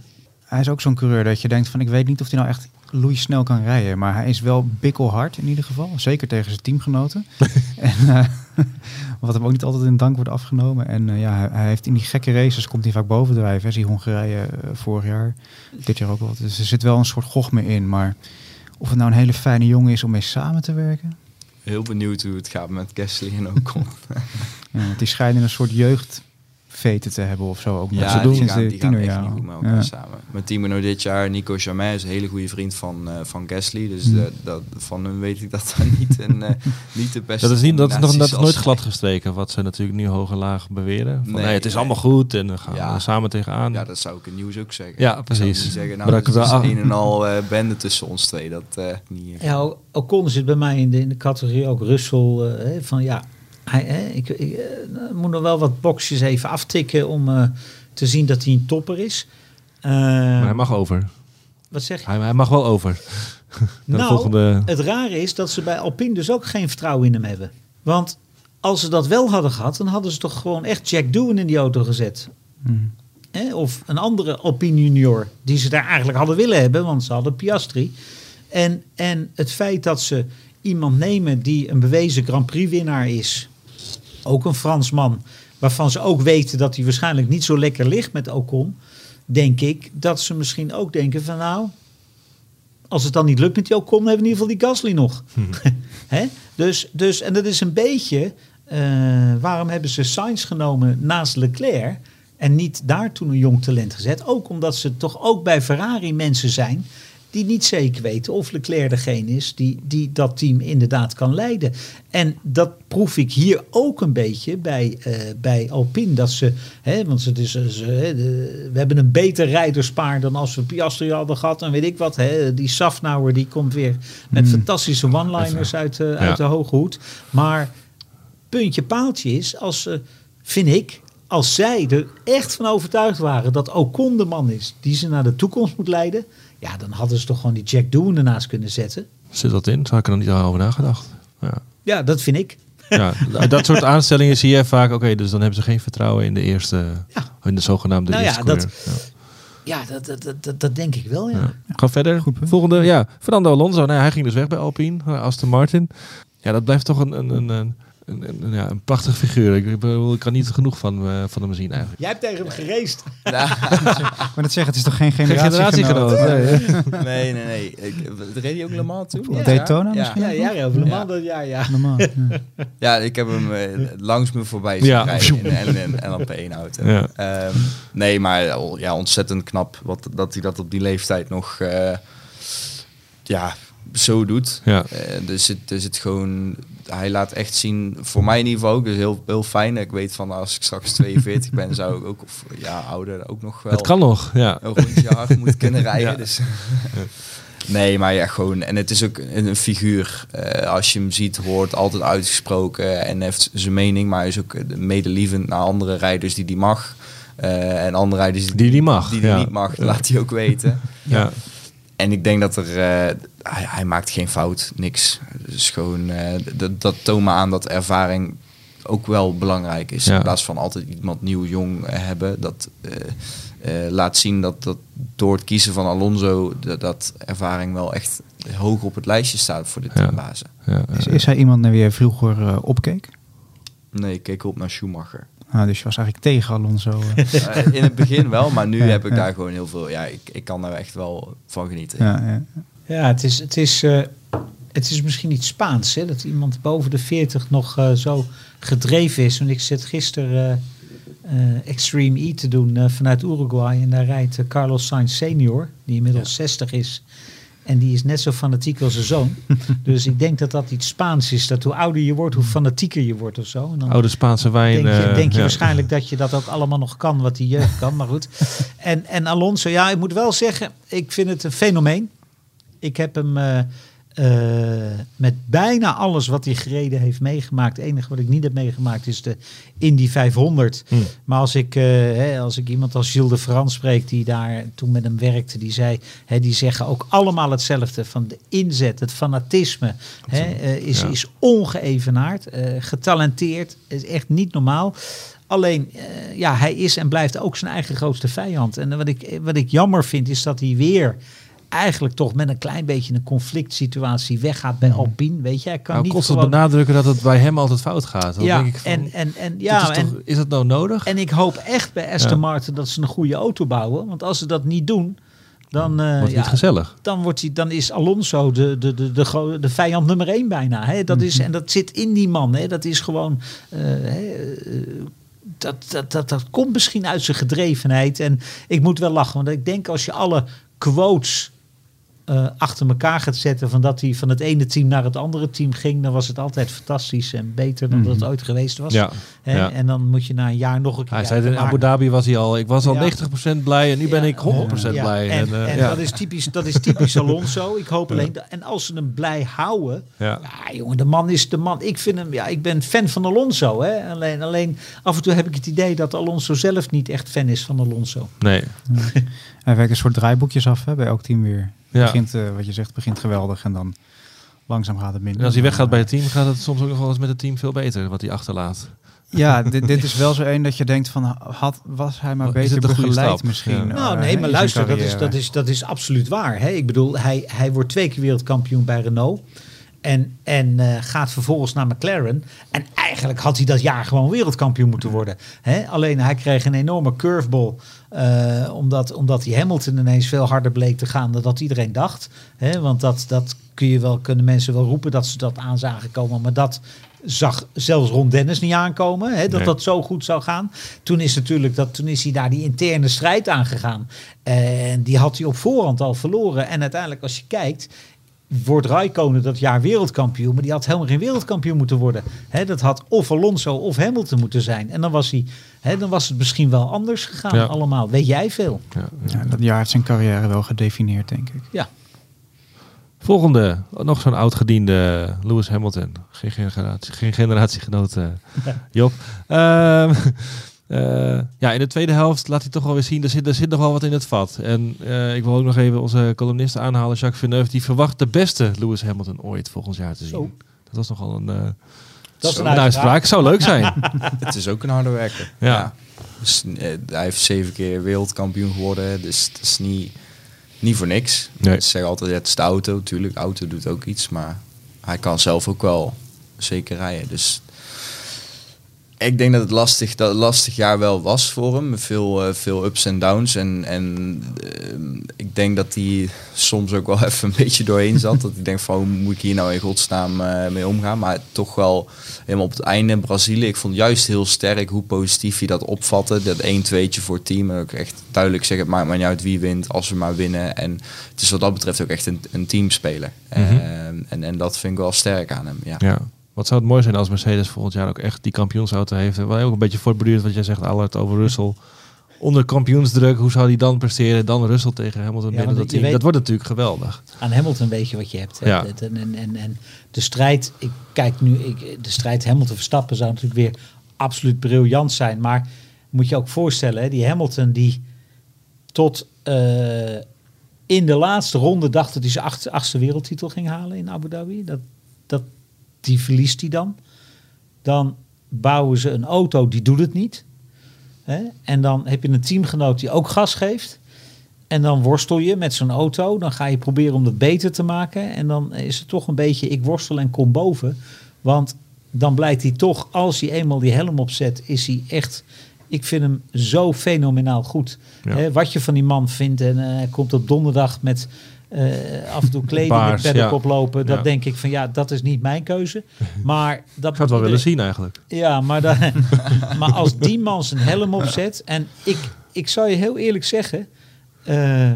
Speaker 1: Hij is ook zo'n coureur dat je denkt van ik weet niet of hij nou echt loeisnel kan rijden. Maar hij is wel bikkelhard in ieder geval. Zeker tegen zijn teamgenoten. en, eh, wat hem ook niet altijd in dank wordt afgenomen. En eh, ja, hij, heeft in die gekke races komt hij vaak bovendrijven. hè. Zie Hongarije vorig jaar. Dit jaar ook wel. Dus er zit wel een soort gochme in. Maar of het nou een hele fijne jongen is om mee samen te werken.
Speaker 4: Heel benieuwd hoe het gaat met Gasly en Ocon.
Speaker 1: Ja, want die schijnen een soort veten te hebben of zo. Ook.
Speaker 4: Ja,
Speaker 1: Ze
Speaker 4: die
Speaker 1: sinds
Speaker 4: gaan,
Speaker 1: de
Speaker 4: die gaan echt niet goed met elkaar
Speaker 1: Ja.
Speaker 4: samen. Met Timo dit jaar, Nico Jamet is een hele goede vriend van, eh, van Gasly. Dus
Speaker 1: Hmm.
Speaker 4: de- dat, van hun weet ik dat dat niet, een, eh, niet de beste
Speaker 2: Dat is, niet, dat is nog dat is nooit glad gestreken, wat ze natuurlijk nu hoog en laag beweren. Van,
Speaker 4: Nee,
Speaker 2: nee, het is
Speaker 4: nee.
Speaker 2: allemaal goed en we gaan
Speaker 4: Ja.
Speaker 2: er samen tegenaan.
Speaker 4: Ja, dat zou ik in nieuws ook zeggen.
Speaker 2: Ja,
Speaker 4: Ik
Speaker 2: precies.
Speaker 4: niet zeggen,
Speaker 2: Maar
Speaker 4: nou,
Speaker 2: dat
Speaker 4: dat
Speaker 2: ik
Speaker 4: is een en al eh, bende tussen ons twee. Dat eh, niet.
Speaker 3: Ja, Ocon zit bij mij in de, in de categorie ook Russell. eh, hè, van ja, hij, hè, ik, ik eh, moet nog wel wat boxjes even aftikken om eh, te zien dat hij een topper is. Eh,
Speaker 2: Maar hij mag over.
Speaker 3: wat zeg je?
Speaker 2: Hij, hij mag wel over.
Speaker 3: Nou,
Speaker 2: volgende...
Speaker 3: Het rare is dat ze bij Alpine dus ook geen vertrouwen in hem hebben. Want als ze dat wel hadden gehad, dan hadden ze toch gewoon echt Jack Doohan in die auto gezet.
Speaker 1: Hmm.
Speaker 3: Hè? Of een andere Alpine junior die ze daar eigenlijk hadden willen hebben, want ze hadden Piastri. En, en het feit dat ze iemand nemen die een bewezen Grand Prix winnaar is, ook een Fransman, waarvan ze ook weten dat hij waarschijnlijk niet zo lekker ligt met Ocon, denk ik dat ze misschien ook denken van nou, als het dan niet lukt met die Ocon, hebben we in ieder geval die Gasly nog. Hè? Dus, dus, en dat is een beetje, eh, waarom hebben ze Sainz genomen naast Leclerc en niet daar toen een jong talent gezet? Ook omdat ze toch ook bij Ferrari mensen zijn die niet zeker weten of Leclerc degene is die, die dat team inderdaad kan leiden. En dat proef ik hier ook een beetje bij, eh, bij Alpine. Dat ze, hè, want het is, ze, hè, de- we hebben een beter rijderspaar dan als we Piastri hadden gehad. En weet ik wat, hè, die Safnauer die komt weer met
Speaker 1: Hmm.
Speaker 3: fantastische one-liners uit, eh, uit de hoge hoed. Maar puntje paaltje is, als ze, vind ik, als zij er echt van overtuigd waren dat Ocon de man is die ze naar de toekomst moet leiden, ja, dan hadden ze toch gewoon die Jack Doohan ernaast kunnen zetten.
Speaker 2: Zit dat in? Zo had ik er nog niet over nagedacht. Ja.
Speaker 3: Ja, dat vind ik.
Speaker 2: Ja, dat soort aanstellingen zie je vaak. Oké, dus dan hebben ze geen vertrouwen in de eerste,
Speaker 3: Ja.
Speaker 2: in de zogenaamde
Speaker 3: Nou ja,
Speaker 2: eerste
Speaker 3: dat-
Speaker 2: coureur. Ja.
Speaker 3: Ja, dat, dat, dat, dat, dat denk ik wel, ja.
Speaker 2: Ja. Ga verder.
Speaker 1: Goed.
Speaker 2: Volgende, ja, Fernando Alonso. Nou, hij ging dus weg bij Alpine, eh, Aston Martin. Ja, dat blijft toch een, een, een, een, een, een- ja, een prachtig figuur. Ik, kan niet genoeg van, eh, van hem zien eigenlijk.
Speaker 3: Jij hebt tegen hem gereest.
Speaker 1: Maar dat zeggen, het is toch geen generatiegenoot?
Speaker 2: generatiegenoot. Nee.
Speaker 4: Nee, nee, nee. Ik, reed hij ook Le Mans toen?
Speaker 1: Op Daytona
Speaker 4: ja.
Speaker 1: misschien?
Speaker 3: Ja,
Speaker 4: Ja.
Speaker 3: man, dat ja, ja.
Speaker 1: Normaal. ja.
Speaker 4: Ja, ik heb hem eh, langs me voorbij zien
Speaker 2: Ja.
Speaker 4: rijden in en, en, en op één auto.
Speaker 2: Ja.
Speaker 4: Ehm, nee, maar oh, ja, ontzettend knap wat, dat hij dat op die leeftijd nog eh, ja, zo doet.
Speaker 2: Ja.
Speaker 4: Eh, er, zit, er zit gewoon, hij laat echt zien, voor mij in ieder geval ook, dus heel, heel fijn. Ik weet van als ik straks 42 ben, zou ik ook, of ja, ouder, ook nog wel
Speaker 2: Het kan nog, ja.
Speaker 4: een rondje hard moet kunnen rijden.
Speaker 2: Ja.
Speaker 4: Dus. Nee, maar ja, gewoon. En het is ook een, een figuur. Eh, als je hem ziet, hoort altijd uitgesproken en heeft zijn mening. Maar hij is ook eh, medelievend naar andere rijders die die mag. Eh, en andere rijders die
Speaker 2: Die die mag,
Speaker 4: die, die
Speaker 2: ja.
Speaker 4: niet mag, laat hij ook weten.
Speaker 2: ja.
Speaker 4: En ik denk dat er. eh, hij, hij maakt geen fout, niks. Dus gewoon. eh, dat, dat toont me aan dat ervaring ook wel belangrijk is.
Speaker 2: Ja.
Speaker 4: In plaats van altijd iemand nieuw, jong hebben. Dat eh, eh, laat zien dat, dat door het kiezen van Alonso. Dat, dat ervaring wel echt hoog op het lijstje staat voor de
Speaker 2: Ja.
Speaker 4: teambazen.
Speaker 2: ja.
Speaker 1: Is, is hij iemand naar wie je vroeger opkeek?
Speaker 4: Nee, ik keek op naar Schumacher.
Speaker 1: Ah, dus je was eigenlijk tegen Alonso. eh.
Speaker 4: In het begin wel, maar nu
Speaker 1: Ja,
Speaker 4: heb ik
Speaker 1: ja.
Speaker 4: daar gewoon heel veel. Ja, ik, ik kan daar echt wel van genieten.
Speaker 1: ja, ja.
Speaker 3: Ja, het is, het is, eh, het is misschien iets Spaans, hè, dat iemand boven de 40 nog eh, zo gedreven is. Want ik zit gisteren eh, eh, Extreme E te doen vanuit Uruguay. En daar rijdt Carlos Sainz senior, die inmiddels 60 is. En die is net zo fanatiek als zijn zoon. dus ik denk dat dat iets Spaans is. Dat hoe ouder je wordt, hoe fanatieker je wordt of zo. En dan
Speaker 2: Oude Spaanse wijn.
Speaker 3: denk je,
Speaker 2: eh,
Speaker 3: denk je
Speaker 2: ja.
Speaker 3: waarschijnlijk dat je dat ook allemaal nog kan, wat die jeugd kan. Maar goed. En, en Alonso, ja, ik moet wel zeggen, ik vind het een fenomeen. Ik heb hem eh, eh, met bijna alles wat hij gereden heeft meegemaakt. Het enige wat ik niet heb meegemaakt is de Indy 500.
Speaker 2: Hm.
Speaker 3: Maar als ik, eh, hè, als ik iemand als Gilles de France spreek, die daar toen met hem werkte, die zei, hè, die zeggen ook allemaal hetzelfde. Van de inzet, het fanatisme, hè, eh, is,
Speaker 2: Ja.
Speaker 3: is ongeëvenaard, getalenteerd, is echt niet normaal. Alleen, ja, hij is en blijft ook zijn eigen grootste vijand. En wat ik, wat ik jammer vind, is dat hij weer eigenlijk toch met een klein beetje een conflict situatie weggaat bij Alpine. Weet je, hij kan
Speaker 2: Nou,
Speaker 3: niet
Speaker 2: constant
Speaker 3: gewoon...
Speaker 2: benadrukken dat het bij hem altijd fout gaat. Dan
Speaker 3: Ja,
Speaker 2: denk ik van,
Speaker 3: en, en, en, ja,
Speaker 2: is,
Speaker 3: en,
Speaker 2: toch, is dat nou nodig?
Speaker 3: en ik hoop echt bij Aston
Speaker 2: Ja.
Speaker 3: Martin dat ze een goede auto bouwen. Want als ze dat niet doen, dan, eh,
Speaker 2: Wordt
Speaker 3: ja,
Speaker 2: niet gezellig.
Speaker 3: dan, wordt hij, dan is Alonso de, de, de, de, de vijand nummer één bijna. Hè? Dat is, en dat zit in die man. Hè? Dat is gewoon... eh, hè, eh, dat, dat, dat, dat komt misschien uit zijn gedrevenheid. En ik moet wel lachen, want ik denk als je alle quotes eh, achter elkaar gaat zetten van dat hij van het ene team naar het andere team ging, dan was het altijd fantastisch en beter dan dat het ooit geweest was.
Speaker 2: Ja,
Speaker 3: Hè?
Speaker 2: ja.
Speaker 3: En dan moet je na een jaar nog een keer.
Speaker 2: Hij zei in. Abu Dhabi was hij al. Ik was al
Speaker 3: Ja.
Speaker 2: 90% blij en nu ben ik 100%
Speaker 3: ja.
Speaker 2: blij.
Speaker 3: En,
Speaker 2: En, eh,
Speaker 3: en
Speaker 2: ja.
Speaker 3: dat is typisch, dat is typisch Alonso. Ik hoop alleen dat, en als ze hem blij houden,
Speaker 2: Ja.
Speaker 3: ja, jongen, de man is de man. Ik vind hem, ja, ik ben fan van Alonso. Hè? Alleen, alleen af en toe heb ik het idee dat Alonso zelf niet echt fan is van Alonso.
Speaker 2: Nee.
Speaker 1: Hij werkt een soort draaiboekjes af hè, bij elk team weer.
Speaker 2: Ja.
Speaker 1: Begint, eh, wat je zegt, begint geweldig en dan langzaam gaat het minder.
Speaker 2: En als hij weggaat bij het team, gaat het soms ook nog wel eens met het team veel beter wat hij achterlaat.
Speaker 1: Ja, dit, dit is wel zo één dat je denkt van, had, was hij maar
Speaker 2: Is
Speaker 1: beter
Speaker 2: het een goede
Speaker 1: begeleid
Speaker 2: stap?
Speaker 1: misschien.
Speaker 2: Ja.
Speaker 3: Nou,
Speaker 1: eh,
Speaker 3: nee, maar luister, dat is, dat, is, dat is absoluut waar. Hè? Ik bedoel, hij, hij wordt twee keer wereldkampioen bij Renault. En, en eh, gaat vervolgens naar McLaren. En eigenlijk had hij dat jaar gewoon wereldkampioen moeten worden. Hè? Alleen hij kreeg een enorme curveball. eh, omdat, omdat die Hamilton ineens veel harder bleek te gaan dan dat iedereen dacht. Hè? Want dat, dat kun je wel, kunnen mensen wel roepen dat ze dat aan zagen komen. Maar dat zag zelfs Ron Dennis niet aankomen. Hè? Dat
Speaker 2: Nee.
Speaker 3: dat zo goed zou gaan. Toen is natuurlijk dat, toen is hij daar die interne strijd aangegaan. En die had hij op voorhand al verloren. En uiteindelijk, als je kijkt, wordt Raikkonen dat jaar wereldkampioen. Maar die had helemaal geen wereldkampioen moeten worden. Hè, dat had of Alonso of Hamilton moeten zijn. En dan was, hij, hè, dan was het misschien wel anders gegaan
Speaker 2: Ja.
Speaker 3: allemaal. Weet jij veel?
Speaker 2: Ja.
Speaker 1: Ja, dat jaar heeft zijn carrière wel gedefinieerd, denk ik.
Speaker 3: Ja.
Speaker 2: Volgende, nog zo'n oud-gediende Lewis Hamilton. Geen, generatie, geen generatiegenoot, eh, Job. Ehm, eh, ja, in de tweede helft laat hij toch wel weer zien, er zit, er zit nog wel wat in het vat. En eh, ik wil ook nog even onze columnist aanhalen, Jacques Villeneuve. Die verwacht de beste Lewis Hamilton ooit volgend jaar te zien.
Speaker 3: Zo.
Speaker 2: Dat was nogal een, eh
Speaker 3: Dat is
Speaker 4: Zo.
Speaker 3: een
Speaker 2: een uitspraak. Zou leuk zijn.
Speaker 4: Het is ook een harde werker.
Speaker 2: Ja.
Speaker 4: Dus, hij heeft zeven keer wereldkampioen geworden. Dus het is niet, niet voor niks.
Speaker 2: Nee.
Speaker 4: Ze zeggen altijd, ja, het is de auto. Tuurlijk, de auto doet ook iets. Maar hij kan zelf ook wel zeker rijden. Dus ik denk dat het lastig, dat het lastig jaar wel was voor hem. Veel, eh, veel ups en downs. En, en eh, ik denk dat hij soms ook wel even een beetje doorheen zat. dat ik denk van, hoe moet ik hier nou in godsnaam eh, mee omgaan? Maar toch wel helemaal op het einde in Brazilië. Ik vond juist heel sterk hoe positief hij dat opvatte. Dat 1-2'tje voor het team. En ook echt duidelijk zeggen, het maakt maar niet uit wie wint als we maar winnen. En het is wat dat betreft ook echt een, een teamspeler.
Speaker 2: Mhm.
Speaker 4: Eh, en, en dat vind ik wel sterk aan hem, ja.
Speaker 2: Ja. Wat zou het mooi zijn als Mercedes volgend jaar ook echt die kampioensauto heeft. Waar ook een beetje voortborduurt wat jij zegt, Allard, over Russell. Onder kampioensdruk, hoe zou die dan presteren? Dan Russell tegen Hamilton binnen dat team. Dat wordt natuurlijk geweldig.
Speaker 3: Aan Hamilton weet je wat je hebt.
Speaker 2: Ja.
Speaker 3: En, en, en, en de strijd, ik kijk nu, ik, de strijd Hamilton-Verstappen zou natuurlijk weer absoluut briljant zijn. Maar moet je ook voorstellen, die Hamilton die tot eh, in de laatste ronde dacht dat hij zijn acht- achtste wereldtitel ging halen in Abu Dhabi. Dat, die verliest hij dan. Dan bouwen ze een auto, die doet het niet. Hè? En dan heb je een teamgenoot die ook gas geeft. En dan worstel je met zo'n auto. Dan ga je proberen om dat beter te maken. En dan is het toch een beetje ik worstel en kom boven. Want dan blijkt hij toch, als hij eenmaal die helm opzet, is hij echt... Ik vind hem zo fenomenaal goed.
Speaker 2: Ja.
Speaker 3: Wat je van die man vindt. En eh, hij komt op donderdag met eh, af en toe kleding
Speaker 2: Baars,
Speaker 3: met paddock
Speaker 2: ja.
Speaker 3: oplopen. Dat
Speaker 2: Ja.
Speaker 3: denk ik van ja, dat is niet mijn keuze. Maar dat
Speaker 2: het wel willen zien eigenlijk.
Speaker 3: ja, maar, dan, maar als die man zijn helm opzet. En ik, ik zou je heel eerlijk zeggen. eh,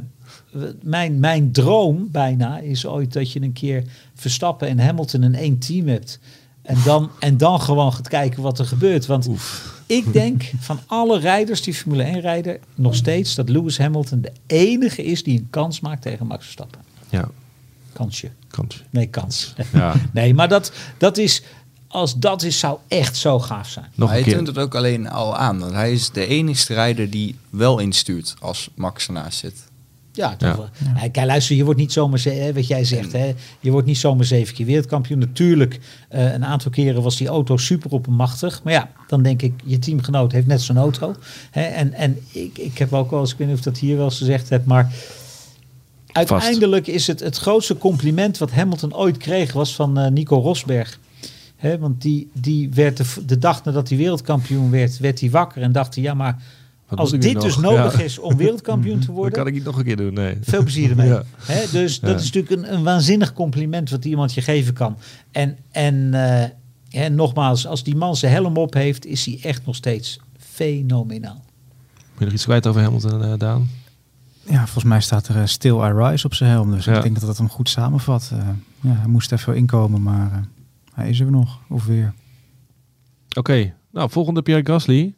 Speaker 3: mijn, mijn droom bijna is ooit dat je een keer Verstappen en Hamilton in één team hebt. En dan, en dan gewoon gaat kijken wat er gebeurt. Want ik denk van alle rijders die Formule 1 rijden, nog steeds dat Lewis Hamilton de enige is die een kans maakt tegen Max Verstappen.
Speaker 2: Ja,
Speaker 3: Kansje.
Speaker 2: kans.
Speaker 3: Nee, kans.
Speaker 2: Ja.
Speaker 3: Nee, maar dat, dat is, als dat is, zou echt zo gaaf zijn.
Speaker 2: Nog
Speaker 4: hij toont het ook alleen al aan. Want hij is de enige rijder die wel instuurt als Max ernaast zit.
Speaker 3: Ja,
Speaker 2: Ja.
Speaker 3: toch wel. Ja. Kijk, luister, je wordt niet zomaar, hè, wat jij zegt, hè, je wordt niet zomaar zeven keer wereldkampioen. Natuurlijk, eh, een aantal keren was die auto super oppermachtig. Maar ja, dan denk ik, je teamgenoot heeft net zo'n auto. Hè, en en ik, ik heb ook wel eens, ik weet niet of ik dat hier wel eens gezegd heb, maar uiteindelijk is het het grootste compliment wat Hamilton ooit kreeg, was van eh, Nico Rosberg. Hè, want die, die werd de, de dag nadat hij wereldkampioen werd, werd hij wakker en dacht hij, ja, maar
Speaker 2: Wat
Speaker 3: als dit dus
Speaker 2: nog?
Speaker 3: nodig
Speaker 2: Ja.
Speaker 3: is om wereldkampioen te
Speaker 2: Dat
Speaker 3: worden,
Speaker 2: kan ik niet nog een keer doen, nee.
Speaker 3: veel plezier ermee.
Speaker 2: Ja.
Speaker 3: Dus dat is natuurlijk een, een waanzinnig compliment wat iemand je geven kan. En, en, eh, hè, nogmaals, als die man zijn helm op heeft, is hij echt nog steeds fenomenaal.
Speaker 2: Wil je nog iets kwijt over Hamilton, eh, Daan?
Speaker 1: Ja, volgens mij staat er eh, Still I Rise op zijn helm. Dus
Speaker 2: Ja.
Speaker 1: ik denk dat dat hem goed samenvat. Eh, ja, hij moest even inkomen, maar eh, hij is er nog. Of weer.
Speaker 2: Oké, nou, volgende Pierre Gasly.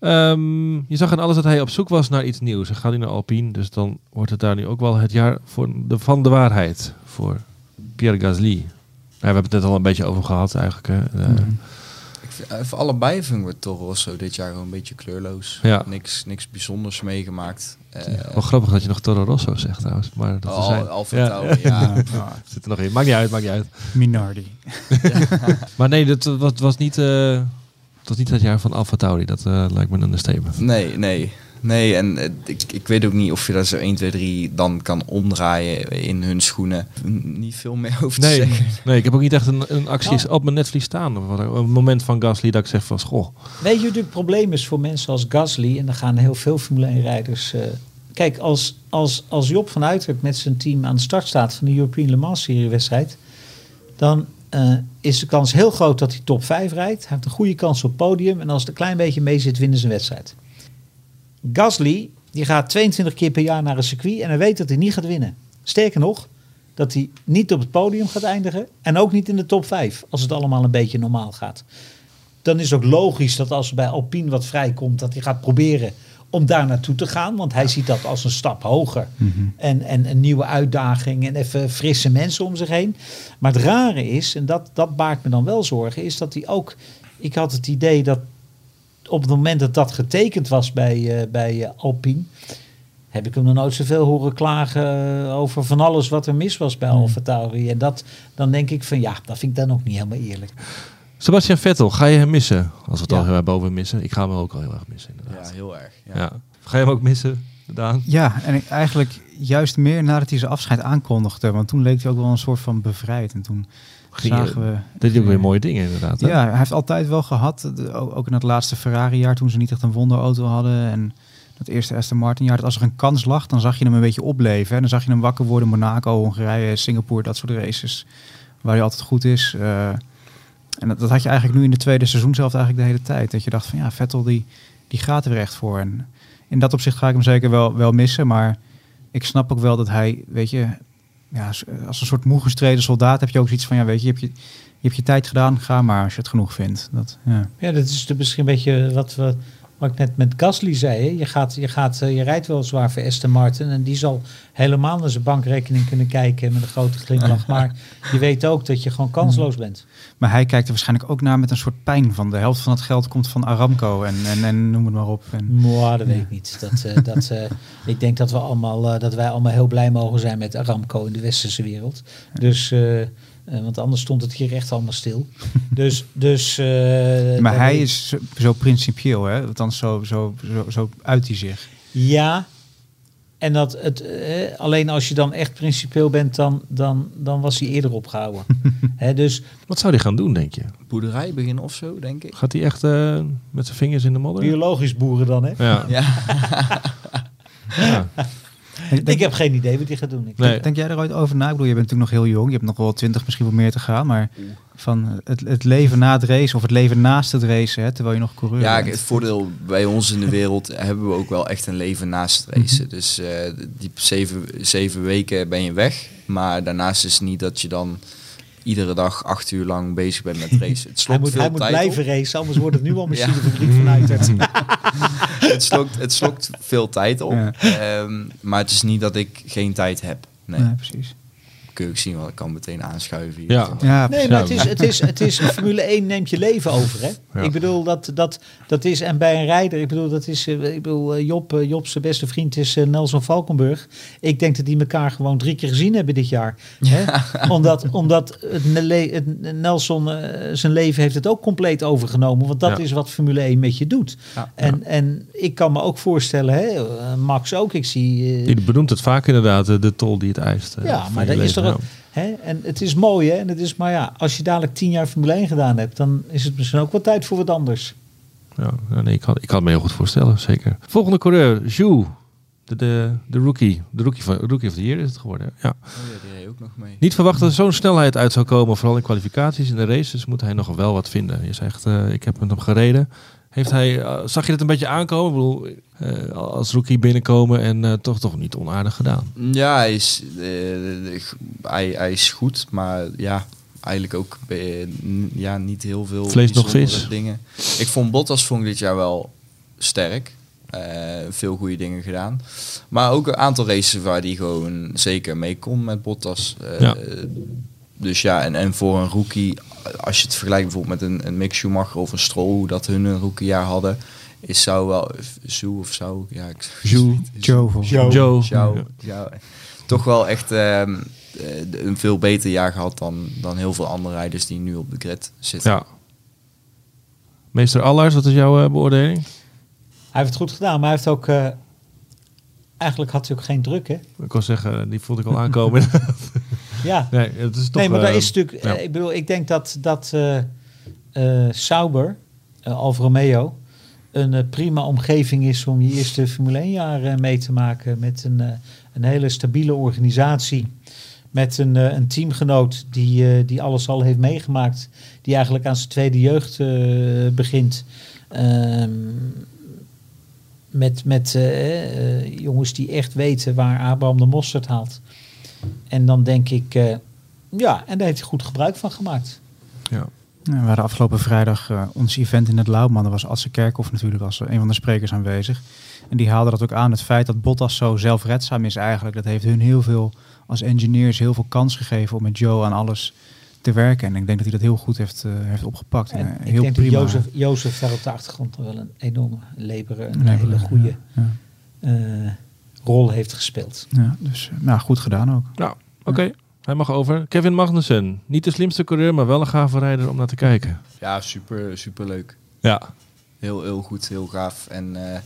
Speaker 2: Ehm, je zag aan alles dat hij op zoek was naar iets nieuws. Hij gaat nu naar Alpine, dus dan wordt het daar nu ook wel het jaar voor de, van de waarheid voor Pierre Gasly. Ja, we hebben het net al een beetje over gehad eigenlijk. Hè. Eh,
Speaker 1: Mhm.
Speaker 4: Ik vind, eh, voor allebei vind ik Toro Rosso dit jaar gewoon een beetje kleurloos.
Speaker 2: Ja.
Speaker 4: Niks, niks bijzonders meegemaakt. Eh,
Speaker 2: wel grappig dat je nog Toro Rosso zegt trouwens. Maar dat
Speaker 4: al,
Speaker 2: zijn.
Speaker 4: Alfa
Speaker 2: Ja.
Speaker 4: Tauri, ja.
Speaker 2: Zit er nog in. Maakt niet uit, maakt niet uit.
Speaker 1: Minardi.
Speaker 2: Maar nee, dat was, was niet, eh, het was niet het jaar van Alfa Tauri. Dat eh, lijkt me een understatement.
Speaker 4: Nee, nee. Nee, en eh, ik, ik weet ook niet of je daar zo 1, 2, 3 dan kan omdraaien in hun schoenen. Niet veel meer over te
Speaker 2: Nee,
Speaker 4: zeggen.
Speaker 2: nee, ik heb ook niet echt een, een actie
Speaker 3: Nou.
Speaker 2: op mijn netvlies staan. Of wat- Een moment van Gasly dat ik zeg van, goh.
Speaker 3: Weet je het probleem is voor mensen als Gasly? En dan gaan heel veel Formule 1 rijders. eh, kijk, als, als, als Job van Uitert met zijn team aan de start staat van de European Le Mans serie wedstrijd. Dan eh, is de kans heel groot dat hij top 5 rijdt. Hij heeft een goede kans op podium. En als het een klein beetje mee zit, winnen ze een wedstrijd. Gasly, die gaat 22 keer per jaar naar een circuit. En hij weet dat hij niet gaat winnen. Sterker nog, dat hij niet op het podium gaat eindigen. En ook niet in de top 5. Als het allemaal een beetje normaal gaat dan is het ook logisch dat als bij Alpine wat vrijkomt, dat hij gaat proberen om daar naartoe te gaan. Want hij ziet dat als een stap hoger. En, en een nieuwe uitdaging en even frisse mensen om zich heen. Maar het rare is, en dat, dat baart me dan wel zorgen, is dat hij ook... Ik had het idee dat op het moment dat dat getekend was bij, eh, bij eh, Alpine... heb ik hem nog nooit zoveel horen klagen over van alles wat er mis was bij Tauri. En dat, dan denk ik van ja, dat vind ik dan ook niet helemaal eerlijk.
Speaker 2: Sebastian Vettel, ga je hem missen? Als we het
Speaker 3: Ja.
Speaker 2: al heel erg boven missen. Ik ga hem ook al heel erg missen, inderdaad.
Speaker 4: Ja, heel erg. Ja.
Speaker 2: Ja. Ga je hem ook missen, Daan?
Speaker 1: Ja, en ik- eigenlijk juist meer nadat hij zijn afscheid aankondigde. Want toen leek hij ook wel een soort van bevrijd. En toen
Speaker 2: Ging
Speaker 1: zagen we...
Speaker 2: Deed hij ook weer mooie dingen, inderdaad. hè?
Speaker 1: Ja, hij heeft altijd wel gehad. de- ook in het laatste Ferrari-jaar toen ze niet echt een wonderauto hadden. En dat eerste Aston Martin-jaar. Dat als er een kans lag, dan zag je hem een beetje opleven. En dan zag je hem wakker worden Monaco, Hongarije, Singapore. Dat soort races waar hij altijd goed is. Eh, en dat, dat had je eigenlijk nu in de tweede seizoen zelf eigenlijk de hele tijd. Dat je dacht van ja, Vettel die, die gaat er weer echt voor. En in dat opzicht ga ik hem zeker wel, wel missen. Maar ik snap ook wel dat hij, weet je, ja, als- een soort moe gestreden soldaat heb je ook zoiets van ja, weet je, je hebt je, je hebt je tijd gedaan, ga maar als je het genoeg vindt. Dat, ja.
Speaker 3: Ja, dat is misschien een beetje wat, we, wat ik net met Gasly zei. Je, gaat, je, gaat, eh, je rijdt wel zwaar voor Aston Martin. En die zal helemaal naar zijn bankrekening kunnen kijken met een grote glimlach. Maar je weet ook dat je gewoon kansloos bent.
Speaker 1: Maar hij kijkt er waarschijnlijk ook naar met een soort pijn van de helft van het geld komt van Aramco en, en, en noem het maar op. En,
Speaker 3: dat weet ik niet. Dat, eh, dat, eh, ik denk dat, we allemaal, eh, dat wij allemaal heel blij mogen zijn met Aramco in de westerse wereld. Dus, want anders stond het hier echt allemaal stil. Dus, dus,
Speaker 1: maar hij is zo, zo principieel, hè? Althans, zo, zo, zo, zo uit hij zich.
Speaker 3: Ja. En dat het, eh, alleen als je dan echt principieel bent, dan, dan, dan was hij eerder opgehouden. Hè, dus
Speaker 2: Wat zou hij gaan doen, denk je?
Speaker 4: Boerderij beginnen of zo, denk ik.
Speaker 2: Gaat hij echt eh, met zijn vingers in de modder?
Speaker 3: biologisch boeren dan, hè?
Speaker 2: Ja.
Speaker 4: Ja.
Speaker 2: ja.
Speaker 1: Denk,
Speaker 3: Ik heb geen idee wat hij gaat doen. Ik
Speaker 2: Nee.
Speaker 1: denk jij er ooit over na? Ik bedoel, je bent natuurlijk nog heel jong. Je hebt nog wel twintig, misschien wel meer te gaan. Maar van het, het leven na het race of het leven naast het race, hè, terwijl je nog coureur
Speaker 4: Ja,
Speaker 1: bent.
Speaker 4: het voordeel bij ons in de wereld hebben we ook wel echt een leven naast het racen. Dus eh, die zeven, zeven weken ben je weg. Maar daarnaast is het niet dat je dan iedere dag acht uur lang bezig bent met racen. Het
Speaker 3: hij
Speaker 4: slokt
Speaker 3: moet,
Speaker 4: veel
Speaker 3: hij moet blijven
Speaker 4: op.
Speaker 3: racen, anders wordt het nu al misschien
Speaker 4: Ja.
Speaker 3: de fabriek van Uitert.
Speaker 4: Het slokt, het slokt veel tijd op.
Speaker 1: Ja.
Speaker 4: Ehm, maar het is niet dat ik geen tijd heb. Nee,
Speaker 1: Nee, precies.
Speaker 4: Je zien, want ik kan meteen aanschuiven. hier.
Speaker 2: Ja.
Speaker 1: Ja,
Speaker 3: Nee,
Speaker 1: precies.
Speaker 3: maar het is, het is, het is, Formule 1 neemt je leven over, hè?
Speaker 2: Ja.
Speaker 3: Ik bedoel, dat, dat, dat is, en bij een rijder, ik bedoel, dat is, eh, ik bedoel, eh, Job, eh, Job zijn beste vriend is Nelson Valkenburg. Ik denk dat die elkaar gewoon drie keer gezien hebben dit jaar. Hè? omdat omdat het, het, Nelson zijn leven heeft het ook compleet overgenomen, want dat
Speaker 2: Ja.
Speaker 3: is wat Formule 1 met je doet.
Speaker 4: Ja.
Speaker 3: En, en ik kan me ook voorstellen, hè, Max ook, ik zie... eh,
Speaker 2: Die benoemt het vaak inderdaad, de tol die het eist.
Speaker 3: ja, maar dat is toch Hè? En het is mooi, hè? En het is, maar ja, als je dadelijk tien jaar Formule 1 gedaan hebt, dan is het misschien ook wel tijd voor wat anders.
Speaker 2: Ja, nee, ik, kan, ik kan me heel goed voorstellen, zeker. Volgende coureur, Zhu. De, de, de rookie. De rookie, van, rookie of the year is het geworden. Ja.
Speaker 4: Oh ja, die reed ook nog mee.
Speaker 2: Niet verwacht dat er zo'n snelheid uit zou komen, vooral in kwalificaties. In de races moet hij nog wel wat vinden. Je zegt, eh, ik heb met hem gereden. Heeft hij, eh, zag je het een beetje aankomen? Ik bedoel, eh, als rookie binnenkomen en eh, toch, toch niet onaardig gedaan.
Speaker 4: Ja, hij is, hij, hij is goed, maar ja, eigenlijk ook ja, niet heel veel
Speaker 2: Vlees nog vis.
Speaker 4: dingen. Ik vond Bottas vond ik dit jaar wel sterk. Veel goede dingen gedaan. Maar ook een aantal races waar hij gewoon zeker mee kon met Bottas.
Speaker 2: Ja.
Speaker 4: Dus ja, en, en voor een rookie, als je het vergelijkt bijvoorbeeld met een, een Mick Schumacher of een Stroll, hoe dat hun een rookiejaar hadden, is zou wel, Zou of zou, ja, ik
Speaker 2: Joe.
Speaker 4: Jou toch wel echt ehm, eh, een veel beter jaar gehad dan, dan heel veel andere rijders die nu op de grid zitten.
Speaker 2: Ja. Meester Allers, wat is jouw eh, beoordeling?
Speaker 3: Hij heeft het goed gedaan, maar hij heeft ook... eh, eigenlijk had hij ook geen druk, hè?
Speaker 2: Ik kon zeggen, die voelde ik al aankomen.
Speaker 3: Ja.
Speaker 2: nee, het is toch...
Speaker 3: nee, maar daar
Speaker 2: eh,
Speaker 3: is natuurlijk...
Speaker 2: ja.
Speaker 3: eh, ik bedoel, ik denk dat, dat eh Sauber, Alfa Romeo... een prima omgeving is om je eerste Formule 1 jaar mee te maken. Met een, een hele stabiele organisatie. Met een, een teamgenoot die, die alles al heeft meegemaakt. Die eigenlijk aan zijn tweede jeugd begint. Ehm, met met jongens die echt weten waar Abraham de Mosterd haalt. En dan denk ik, eh, ja, en daar heeft hij goed gebruik van gemaakt.
Speaker 2: Ja.
Speaker 1: Ja, we hadden afgelopen vrijdag eh, ons event in het Lauwman. Daar was Asse Kerkhoff natuurlijk als een van de sprekers aanwezig. En die haalde dat ook aan. Het feit dat Bottas zo zelfredzaam is eigenlijk. Dat heeft hun heel veel als engineers heel veel kans gegeven om met Joe aan alles te werken. En ik denk dat hij dat heel goed heeft, eh, heeft opgepakt. En,
Speaker 3: En
Speaker 1: eh,
Speaker 3: ik
Speaker 1: heel
Speaker 3: denk
Speaker 1: prima.
Speaker 3: dat Jozef, Jozef daar op de achtergrond nog wel een enorme leberer, een hele goede
Speaker 1: Ja,
Speaker 3: eh, rol heeft gespeeld.
Speaker 1: ja, dus eh, nou, goed gedaan ook.
Speaker 2: Nou, oké. Hij mag over. Kevin Magnussen. Niet de slimste coureur, maar wel een gave rijder om naar te kijken.
Speaker 4: Ja, super, super leuk.
Speaker 2: Ja.
Speaker 4: Heel, heel goed, heel gaaf. En eh,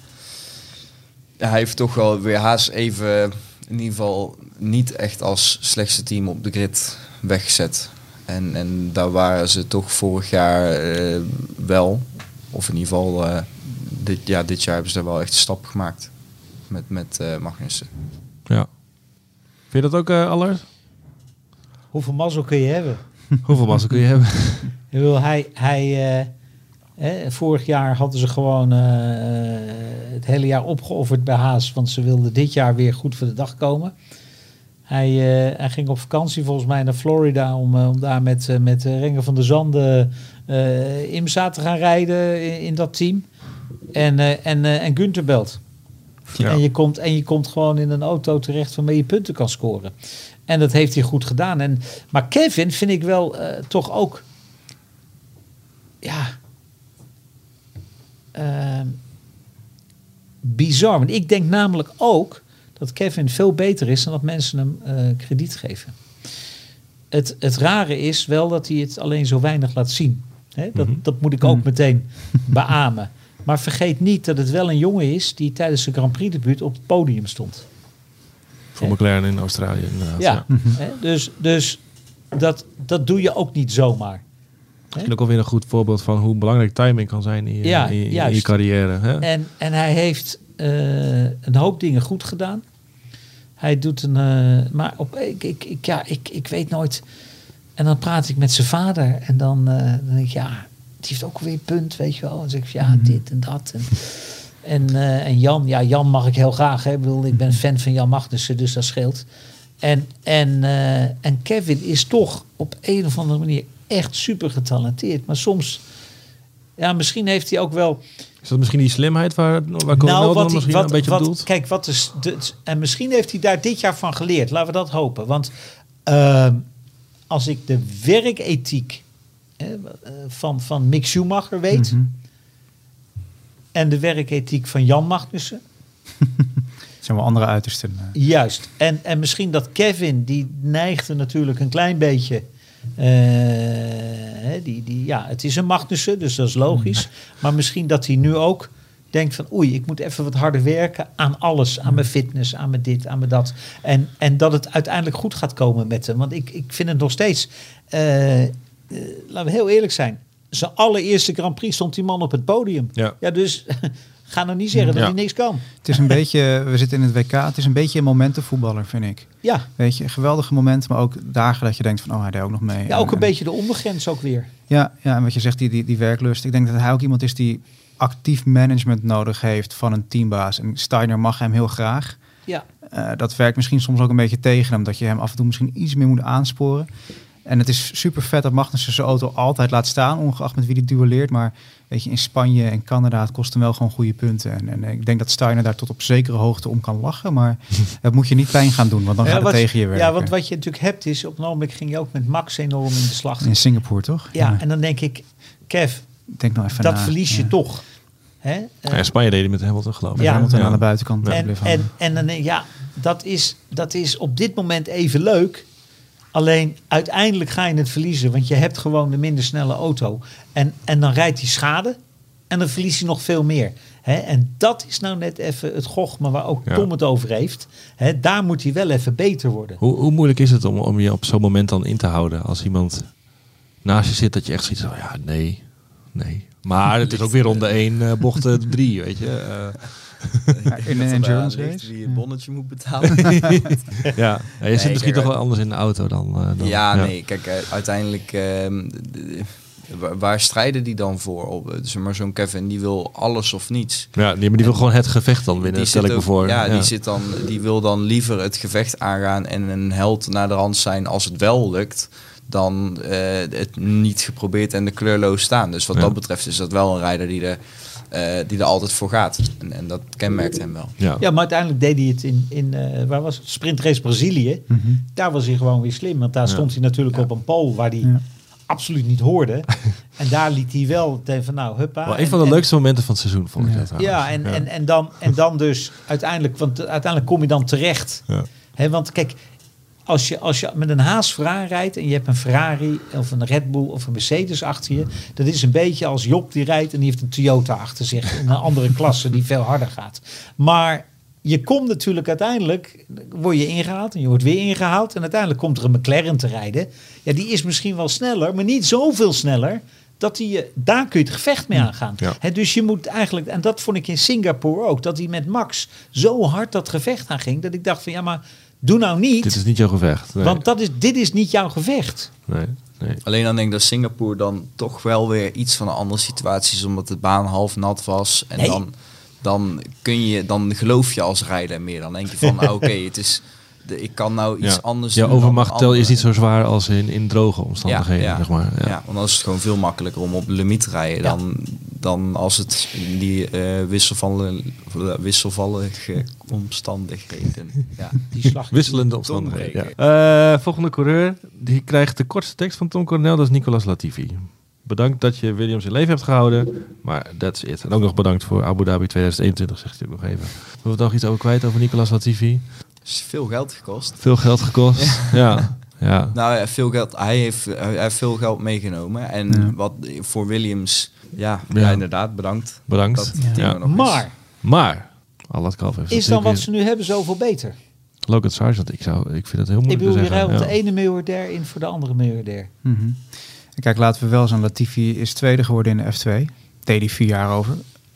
Speaker 4: hij heeft toch wel weer haast even, in ieder geval niet echt als slechtste team op de grid weggezet. En, en daar waren ze toch vorig jaar eh, wel. Of in ieder geval, eh, dit, ja, dit jaar hebben ze er wel echt een stap gemaakt. Met, met eh, Magnussen.
Speaker 2: ja. Vind je dat ook, eh Allers?
Speaker 3: Hoeveel mazzel kun je hebben?
Speaker 2: Hoeveel massa kun je hebben?
Speaker 3: Ik bedoel, hij, hij, eh, hè, vorig jaar hadden ze gewoon eh, het hele jaar opgeofferd bij Haas, want ze wilden dit jaar weer goed voor de dag komen. Hij, eh, hij ging op vakantie volgens mij naar Florida om, om daar met, met Renger van der Zanden eh IMSA te gaan rijden in, in dat team. En, eh, en, eh, en Gunther belt.
Speaker 2: Ja.
Speaker 3: En, je komt, en je komt gewoon in een auto terecht waarmee je punten kan scoren. En dat heeft hij goed gedaan. En, maar Kevin vind ik wel eh, toch ook. Ja. ehm, bizar. Want ik denk namelijk ook dat Kevin veel beter is dan dat mensen hem eh, krediet geven. Het, het rare is wel dat hij het alleen zo weinig laat zien. Hè? Dat,
Speaker 2: Mhm.
Speaker 3: dat moet ik ook meteen beamen. Maar vergeet niet dat het wel een jongen is die tijdens de Grand Prix debuut op het podium stond.
Speaker 2: Voor McLaren in Australië inderdaad.
Speaker 3: Ja, hè? Dus, dus dat, dat doe je ook niet zomaar.
Speaker 2: Misschien ook alweer een goed voorbeeld van hoe belangrijk timing kan zijn in je,
Speaker 3: Ja,
Speaker 2: in je- in je
Speaker 3: juist.
Speaker 2: carrière. Hè?
Speaker 3: En, en hij heeft eh, een hoop dingen goed gedaan. Hij doet een. eh, maar op, ik, ik, ik, ja, ik, ik weet nooit. En dan praat ik met zijn vader. En dan, eh, dan denk ik, ja, die heeft ook weer punt, weet je wel. En dan zeg ik, ja, dit en dat. En, en, eh, en Jan, ja, Jan mag ik heel graag. Hè. Ik, bedoel, ik ben fan van Jan Magnussen, dus dat scheelt. En, en, eh, en Kevin is toch op een of andere manier echt super getalenteerd. Maar soms, ja, misschien heeft hij ook wel
Speaker 2: Is dat misschien die slimheid waar, waar
Speaker 3: hij-
Speaker 2: misschien
Speaker 3: wat-
Speaker 2: een beetje
Speaker 3: wat-
Speaker 2: bedoelt?
Speaker 3: Kijk, wat is de, en misschien heeft hij daar dit jaar van geleerd. Laten we dat hopen. Want ehm, als ik de werkethiek eh, van, van Mick Schumacher weet...
Speaker 1: Mhm.
Speaker 3: en de werkethiek van Jan Magnussen...
Speaker 1: Zijn wel andere uitersten. eh.
Speaker 3: Juist. En, en misschien dat Kevin, die neigde natuurlijk een klein beetje... eh, die, die, ja, het is een Magnussen, dus dat is logisch. Maar misschien dat hij nu ook denkt van... oei, ik moet even wat harder werken aan alles. Aan mijn fitness, aan mijn dit, aan mijn dat. En, en dat het uiteindelijk goed gaat komen met hem. Want ik, ik vind het nog steeds... eh, laten we heel eerlijk zijn. Zijn allereerste Grand Prix stond die man op het podium.
Speaker 2: Ja.
Speaker 3: Ja, dus ga nou niet zeggen dat
Speaker 2: Ja.
Speaker 3: hij niks kan.
Speaker 1: Het is een beetje, we zitten in het WK, het is een beetje een momentenvoetballer, vind ik.
Speaker 3: Ja,
Speaker 1: Weet je, geweldige momenten, maar ook dagen dat je denkt van, oh, hij deed ook nog mee.
Speaker 3: ja ook
Speaker 1: En-
Speaker 3: een beetje de ondergrens ook weer.
Speaker 1: Ja, ja, en wat je zegt, die, die, die werklust. Ik denk dat hij ook iemand is die actief management nodig heeft van een teambaas. En Steiner mag hem heel graag.
Speaker 3: Ja.
Speaker 1: Eh, dat werkt misschien soms ook een beetje tegen hem, dat je hem af en toe misschien iets meer moet aansporen. En het is super vet dat Magnussen zijn auto altijd laat staan, ongeacht met wie die duelleert. Maar weet je, in Spanje en Canada het kost hem wel gewoon goede punten. En, en ik denk dat Steiner daar tot op zekere hoogte om kan lachen. Maar het moet je niet pijn gaan doen, want dan
Speaker 3: Ja,
Speaker 1: gaat het
Speaker 3: wat-
Speaker 1: tegen je werken.
Speaker 3: Ja, want wat je natuurlijk hebt is, op een ogenblik ging je ook met Max enorm in de slag.
Speaker 1: In Singapore, toch?
Speaker 3: Ja, en dan denk ik, Kev,
Speaker 1: Denk nog even
Speaker 3: dat
Speaker 1: na.
Speaker 3: verlies je
Speaker 1: Ja.
Speaker 3: toch. Hè?
Speaker 2: Ja, in Spanje deed hij met Hamilton geloof ik.
Speaker 3: Ja.
Speaker 1: Hamilton
Speaker 2: Ja.
Speaker 1: aan de buitenkant
Speaker 2: Ja.
Speaker 3: en, en, en dan denk ik, ja, dat is, dat is op dit moment even leuk. Alleen uiteindelijk ga je het verliezen, want je hebt gewoon de minder snelle auto. En, en dan rijdt hij schade en dan verliest hij nog veel meer. En dat is nou net even het gochme waar ook
Speaker 2: Ja.
Speaker 3: Tom het over heeft. Daar moet hij wel even beter worden.
Speaker 2: Hoe, hoe moeilijk is het om, om je op zo'n moment dan in te houden als iemand naast je zit dat je echt zoiets van ja, nee, nee. Maar het is ook weer ronde 1, bocht 3, weet je. Eh,
Speaker 1: Ja, in een endurance race.
Speaker 4: Wie
Speaker 1: Ja.
Speaker 4: het bonnetje moet betalen.
Speaker 2: ja. ja, je zit misschien
Speaker 4: kijk,
Speaker 2: toch wel anders in de auto dan... eh, dan
Speaker 4: ja, nee, kijk, eh, uiteindelijk, ehm, waar, strijden die dan voor? Op, eh, maar zo'n Kevin, die wil alles of niets.
Speaker 2: Ja, nee, maar die wil gewoon het gevecht dan winnen,
Speaker 4: Die
Speaker 2: stel ik
Speaker 4: zit
Speaker 2: me voor.
Speaker 4: Ja, Die, zit dan, die wil dan liever het gevecht aangaan en een held naar de rand zijn als het wel lukt. Dan eh, het niet geprobeerd en de kleurloos staan. Dus wat
Speaker 2: Ja.
Speaker 4: dat betreft is dat wel een rijder die er, eh, die er altijd voor gaat. En, en dat kenmerkt hem wel.
Speaker 2: Ja.
Speaker 3: Ja, maar uiteindelijk deed hij het in, in eh, waar was het? Sprintrace Brazilië.
Speaker 1: Mhm.
Speaker 3: Daar was hij gewoon weer slim. Want daar
Speaker 2: Ja.
Speaker 3: stond hij natuurlijk op een pol waar hij
Speaker 1: Ja.
Speaker 3: absoluut niet hoorde. en daar liet hij wel tegen van nou, huppa.
Speaker 2: Wel
Speaker 3: En-
Speaker 2: een van de
Speaker 3: en-
Speaker 2: leukste momenten van het seizoen, vond ik
Speaker 1: Ja.
Speaker 2: dat trouwens.
Speaker 3: Ja, en, En, en, dan, en dan dus uiteindelijk, want uiteindelijk kom je dan terecht.
Speaker 2: Ja.
Speaker 3: Hè, want kijk, als je, als je met een Haas vooraan rijdt en je hebt een Ferrari of een Red Bull of een Mercedes achter je, dat is een beetje als Job die rijdt en die heeft een Toyota achter zich in een andere klasse die veel harder gaat. Maar je komt natuurlijk uiteindelijk, word je ingehaald en je wordt weer ingehaald en uiteindelijk komt er een McLaren te rijden. Ja, die is misschien wel sneller, maar niet zoveel sneller. Dat die, je- daar kun je het gevecht mee aangaan.
Speaker 2: Ja.
Speaker 3: Dus je moet eigenlijk, en dat vond ik in Singapore ook, dat hij met Max zo hard dat gevecht aanging, dat ik dacht van ja, maar doe nou niet.
Speaker 2: Dit is niet jouw gevecht. Nee.
Speaker 3: Want dat is, dit is niet jouw gevecht.
Speaker 2: nee, nee.
Speaker 4: Alleen dan denk ik dat Singapore dan toch wel weer iets van een andere situatie is, omdat de baan half nat was. En
Speaker 3: Nee.
Speaker 4: dan, dan kun je, dan geloof je als rijder meer. Dan denk je van, nou, oké, het is, de, ik kan nou iets
Speaker 2: Ja.
Speaker 4: anders
Speaker 2: Jouw
Speaker 4: doen
Speaker 2: overmacht tel is niet zo zwaar als in, in droge omstandigheden,
Speaker 4: Ja, ja.
Speaker 2: zeg maar. Ja.
Speaker 4: Ja. want dan is het gewoon veel makkelijker om op limiet te rijden
Speaker 3: Ja.
Speaker 4: dan, dan als het in die eh wisselvallen, wisselvallige omstandigheden. Ja.
Speaker 3: Die slag.
Speaker 2: Wisselende omstandigheden. Ja. Eh, volgende coureur, die krijgt de kortste tekst van Tom Coronel, dat is Nicolas Latifi. Bedankt dat je Williams in leven hebt gehouden, maar that's it. En ook nog bedankt voor Abu Dhabi 2021, zegt hij ook nog even. Wil we nog iets over kwijt over Nicolas Latifi?
Speaker 4: Is veel geld gekost.
Speaker 2: Veel geld gekost. Ja, ja.
Speaker 4: Nou ja, veel geld. Hij heeft, hij heeft veel geld meegenomen. En
Speaker 1: Ja.
Speaker 4: wat voor Williams, ja,
Speaker 2: Ja.
Speaker 4: ja. inderdaad, bedankt.
Speaker 2: Bedankt.
Speaker 4: Dat
Speaker 1: Ja.
Speaker 3: Maar
Speaker 2: Maar, Allah Kalf heeft
Speaker 3: is dan wat ze nu hebben zoveel beter?
Speaker 2: Logan Sargent, ik, zou, ik vind het heel
Speaker 3: Ik
Speaker 2: moeilijk
Speaker 3: bedoel,
Speaker 2: te
Speaker 3: je op
Speaker 2: ja.
Speaker 3: de ene miljardair in voor de andere miljardair.
Speaker 1: En Kijk, laten we wel zijn. Latifi is tweede geworden in de F2. Deed hij vier jaar over.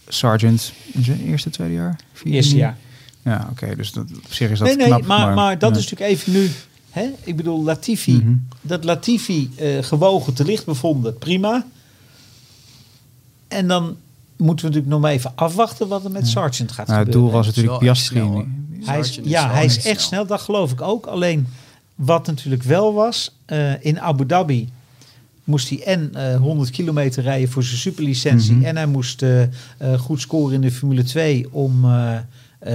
Speaker 1: Sargent in zijn eerste, tweede jaar? Vier
Speaker 3: Eerste jaar.
Speaker 1: Ja, oké. dus dat, op zich is dat
Speaker 3: Nee, nee,
Speaker 1: knap.
Speaker 3: maar, maar, dat
Speaker 1: ja.
Speaker 3: is natuurlijk even nu. Hè? Ik bedoel, Latifi,
Speaker 1: Mhm.
Speaker 3: dat Latifi eh, gewogen te licht bevonden, prima. En dan moeten we natuurlijk nog maar even afwachten wat er met Sargent gaat
Speaker 1: Nou, het
Speaker 3: gebeuren.
Speaker 1: doel was
Speaker 4: Het
Speaker 1: natuurlijk Piastri.
Speaker 4: snel.
Speaker 3: Hij is,
Speaker 4: Sargent is
Speaker 3: ja, hij is
Speaker 4: echt snel.
Speaker 3: snel, dat geloof ik ook. Alleen wat natuurlijk wel was, eh, in Abu Dhabi moest hij en eh, 100 kilometer rijden voor zijn superlicentie.
Speaker 1: Mhm.
Speaker 3: En hij moest goed scoren in de Formule 2 om, eh,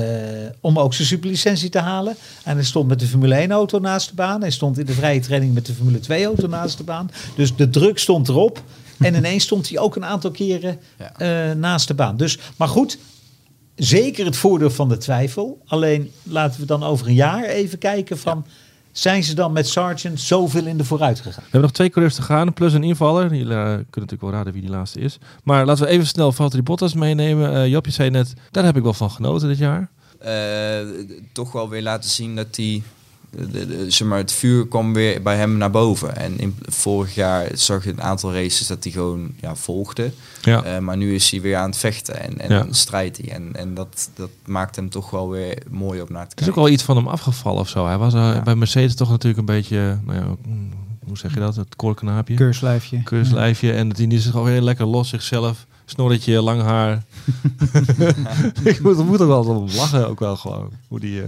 Speaker 3: om ook zijn superlicentie te halen. En hij stond met de Formule 1 auto naast de baan. Hij stond in de vrije training met de Formule 2 auto naast de baan. Dus de druk stond erop. En ineens stond hij ook een aantal keren
Speaker 4: Ja.
Speaker 3: eh, naast de baan. Dus, maar goed, zeker het voordeel van de twijfel. Alleen laten we dan over een jaar even kijken van... zijn ze dan met Sargent zoveel in de vooruit gegaan?
Speaker 2: We hebben nog twee coureurs te gaan, plus een invaller. Jullie eh, kunnen natuurlijk wel raden wie die laatste is. Maar laten we even snel Valtteri Bottas meenemen. Eh Job, je zei net, daar heb ik wel van genoten dit jaar.
Speaker 4: Eh, toch wel weer laten zien dat hij... De, de- zeg maar, het vuur kwam weer bij hem naar boven. En in, vorig jaar zag je een aantal races dat hij gewoon ja, volgde.
Speaker 2: Ja.
Speaker 4: Eh, maar nu is hij weer aan het vechten en, en
Speaker 2: Ja.
Speaker 4: strijdt hij. En, en dat, dat maakt hem toch wel weer mooi op naar te
Speaker 2: Er is ook
Speaker 4: kijken.
Speaker 2: wel iets van hem afgevallen of zo. Hij was eh,
Speaker 1: Ja.
Speaker 2: bij Mercedes toch natuurlijk een beetje, nou ja, hoe zeg je dat? Het koorknaapje.
Speaker 1: Keurslijfje.
Speaker 2: Keurslijfje. En dat hij nu zich gewoon heel lekker los zichzelf. Snorretje, lang haar. ik moet, moet ook wel om lachen, ook wel gewoon. Hoe die, eh,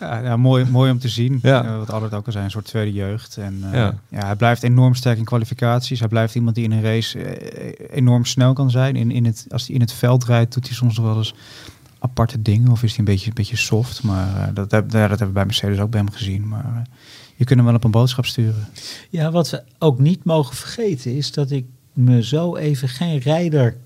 Speaker 1: Ja, ja, mooi, mooi om te zien.
Speaker 2: Ja.
Speaker 1: Eh, wat Albert ook al zei, een soort tweede jeugd. En eh,
Speaker 2: Ja.
Speaker 1: ja. hij blijft enorm sterk in kwalificaties. Hij blijft iemand die in een race eh, enorm snel kan zijn. In, in het, als hij in het veld rijdt, doet hij soms nog wel eens aparte dingen. Of is hij een beetje, een beetje soft. Maar eh, dat, heb, ja, dat hebben we bij Mercedes ook bij hem gezien. Maar je kunt hem wel op een boodschap sturen.
Speaker 3: Ja, wat we ook niet mogen vergeten is dat ik me zo even geen rijder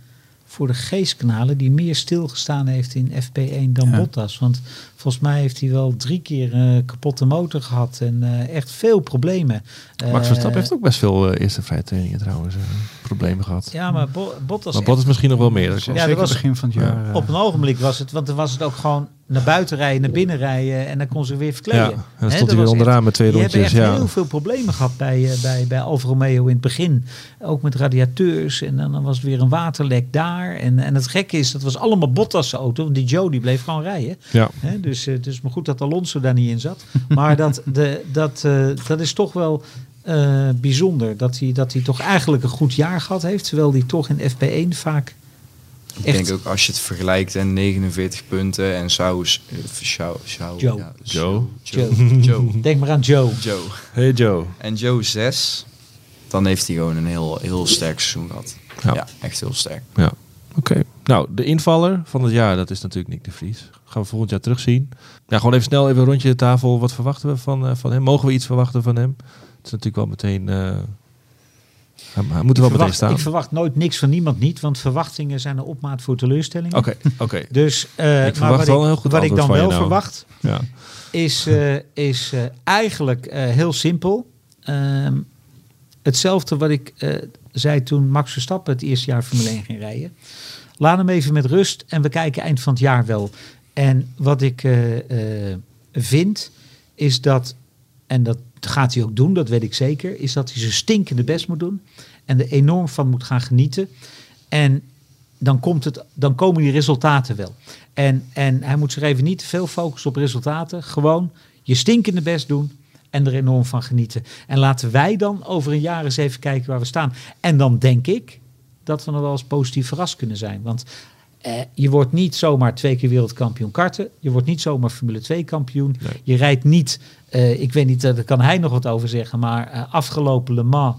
Speaker 3: voor de geest kan halen die meer stilgestaan heeft in FP1 dan
Speaker 1: Ja.
Speaker 3: Bottas. Want volgens mij heeft hij wel drie keer een kapotte motor gehad en eh, echt veel problemen.
Speaker 2: Max
Speaker 3: Eh,
Speaker 2: Verstappen heeft ook best veel eh, eerste vrije trainingen trouwens. eh, problemen gehad.
Speaker 3: Ja, maar Bo- Bottas...
Speaker 2: maar Bottas misschien nog wel meer. dat
Speaker 1: Ja,
Speaker 3: dat
Speaker 1: Zeker
Speaker 3: was-
Speaker 1: begin van het
Speaker 2: Ja.
Speaker 1: jaar. eh,
Speaker 3: Op een ogenblik was het, want dan was het ook gewoon naar buiten rijden, naar binnen rijden en dan kon ze weer verkleden.
Speaker 2: Ja, en dan stond
Speaker 3: dat
Speaker 2: hij weer onderaan met twee
Speaker 3: Die hebben
Speaker 2: rondjes.
Speaker 3: echt
Speaker 2: Ja.
Speaker 3: heel veel problemen gehad bij, eh, bij, bij Alfa Romeo in het begin. Ook met radiateurs en dan, dan was het weer een waterlek daar. En, en het gekke is, dat was allemaal Bottas' auto. Want die Joe die bleef gewoon rijden.
Speaker 2: Ja.
Speaker 3: Dus het is maar goed dat Alonso daar niet in zat. Maar dat, de, dat, eh, dat is toch wel eh, bijzonder. Dat hij, dat hij toch eigenlijk een goed jaar gehad heeft. Terwijl hij toch in FP1 vaak
Speaker 4: Ik
Speaker 3: Echt?
Speaker 4: denk ook als je het vergelijkt en 49 punten en Saus, eh, Sjouw, Sjouw,
Speaker 3: Joe.
Speaker 4: ja,
Speaker 2: Joe.
Speaker 4: Joe, Joe,
Speaker 3: Denk maar aan Joe.
Speaker 4: Joe.
Speaker 2: Hey Joe.
Speaker 4: En Joe 6, dan heeft hij gewoon een heel, heel sterk seizoen gehad.
Speaker 2: Ja.
Speaker 4: Ja, echt heel sterk.
Speaker 2: Ja, oké. Nou, de invaller van het jaar, dat is natuurlijk Nick de Vries. Gaan we volgend jaar terugzien. Ja, gewoon even snel even een rondje de tafel. Wat verwachten we van, eh, van hem? Mogen we iets verwachten van hem? Het is natuurlijk wel meteen... eh hij, moet er wel
Speaker 3: ik,
Speaker 2: meteen
Speaker 3: verwacht,
Speaker 2: staan.
Speaker 3: ik verwacht nooit niks van niemand niet. Want verwachtingen zijn een opmaat voor teleurstellingen.
Speaker 2: Oké, oké.
Speaker 3: Dus, eh,
Speaker 2: Ik
Speaker 3: maar
Speaker 2: verwacht
Speaker 3: wat,
Speaker 2: wel
Speaker 3: ik,
Speaker 2: heel goed
Speaker 3: wat ik dan wel
Speaker 2: nou.
Speaker 3: verwacht,
Speaker 2: Ja.
Speaker 3: is, is eigenlijk heel simpel. Ehm, hetzelfde wat ik zei toen Max Verstappen het eerste jaar Formule 1 ging rijden. Laat hem even met rust en we kijken eind van het jaar wel. En wat ik eh, eh, vind, is dat, en dat gaat hij ook doen, dat weet ik zeker, is dat hij zijn stinkende best moet doen en er enorm van moet gaan genieten. En dan, komt het, dan komen die resultaten wel. En, en hij moet zich even niet te veel focussen op resultaten. Gewoon je stinkende best doen en er enorm van genieten. En laten wij dan over een jaar eens even kijken waar we staan. En dan denk ik dat we nog wel eens positief verrast kunnen zijn. Want eh, je wordt niet zomaar twee keer wereldkampioen karten. Je wordt niet zomaar Formule 2 kampioen.
Speaker 2: Nee.
Speaker 3: Je rijdt niet, eh, ik weet niet, eh, daar kan hij nog wat over zeggen, maar eh, afgelopen Le Mans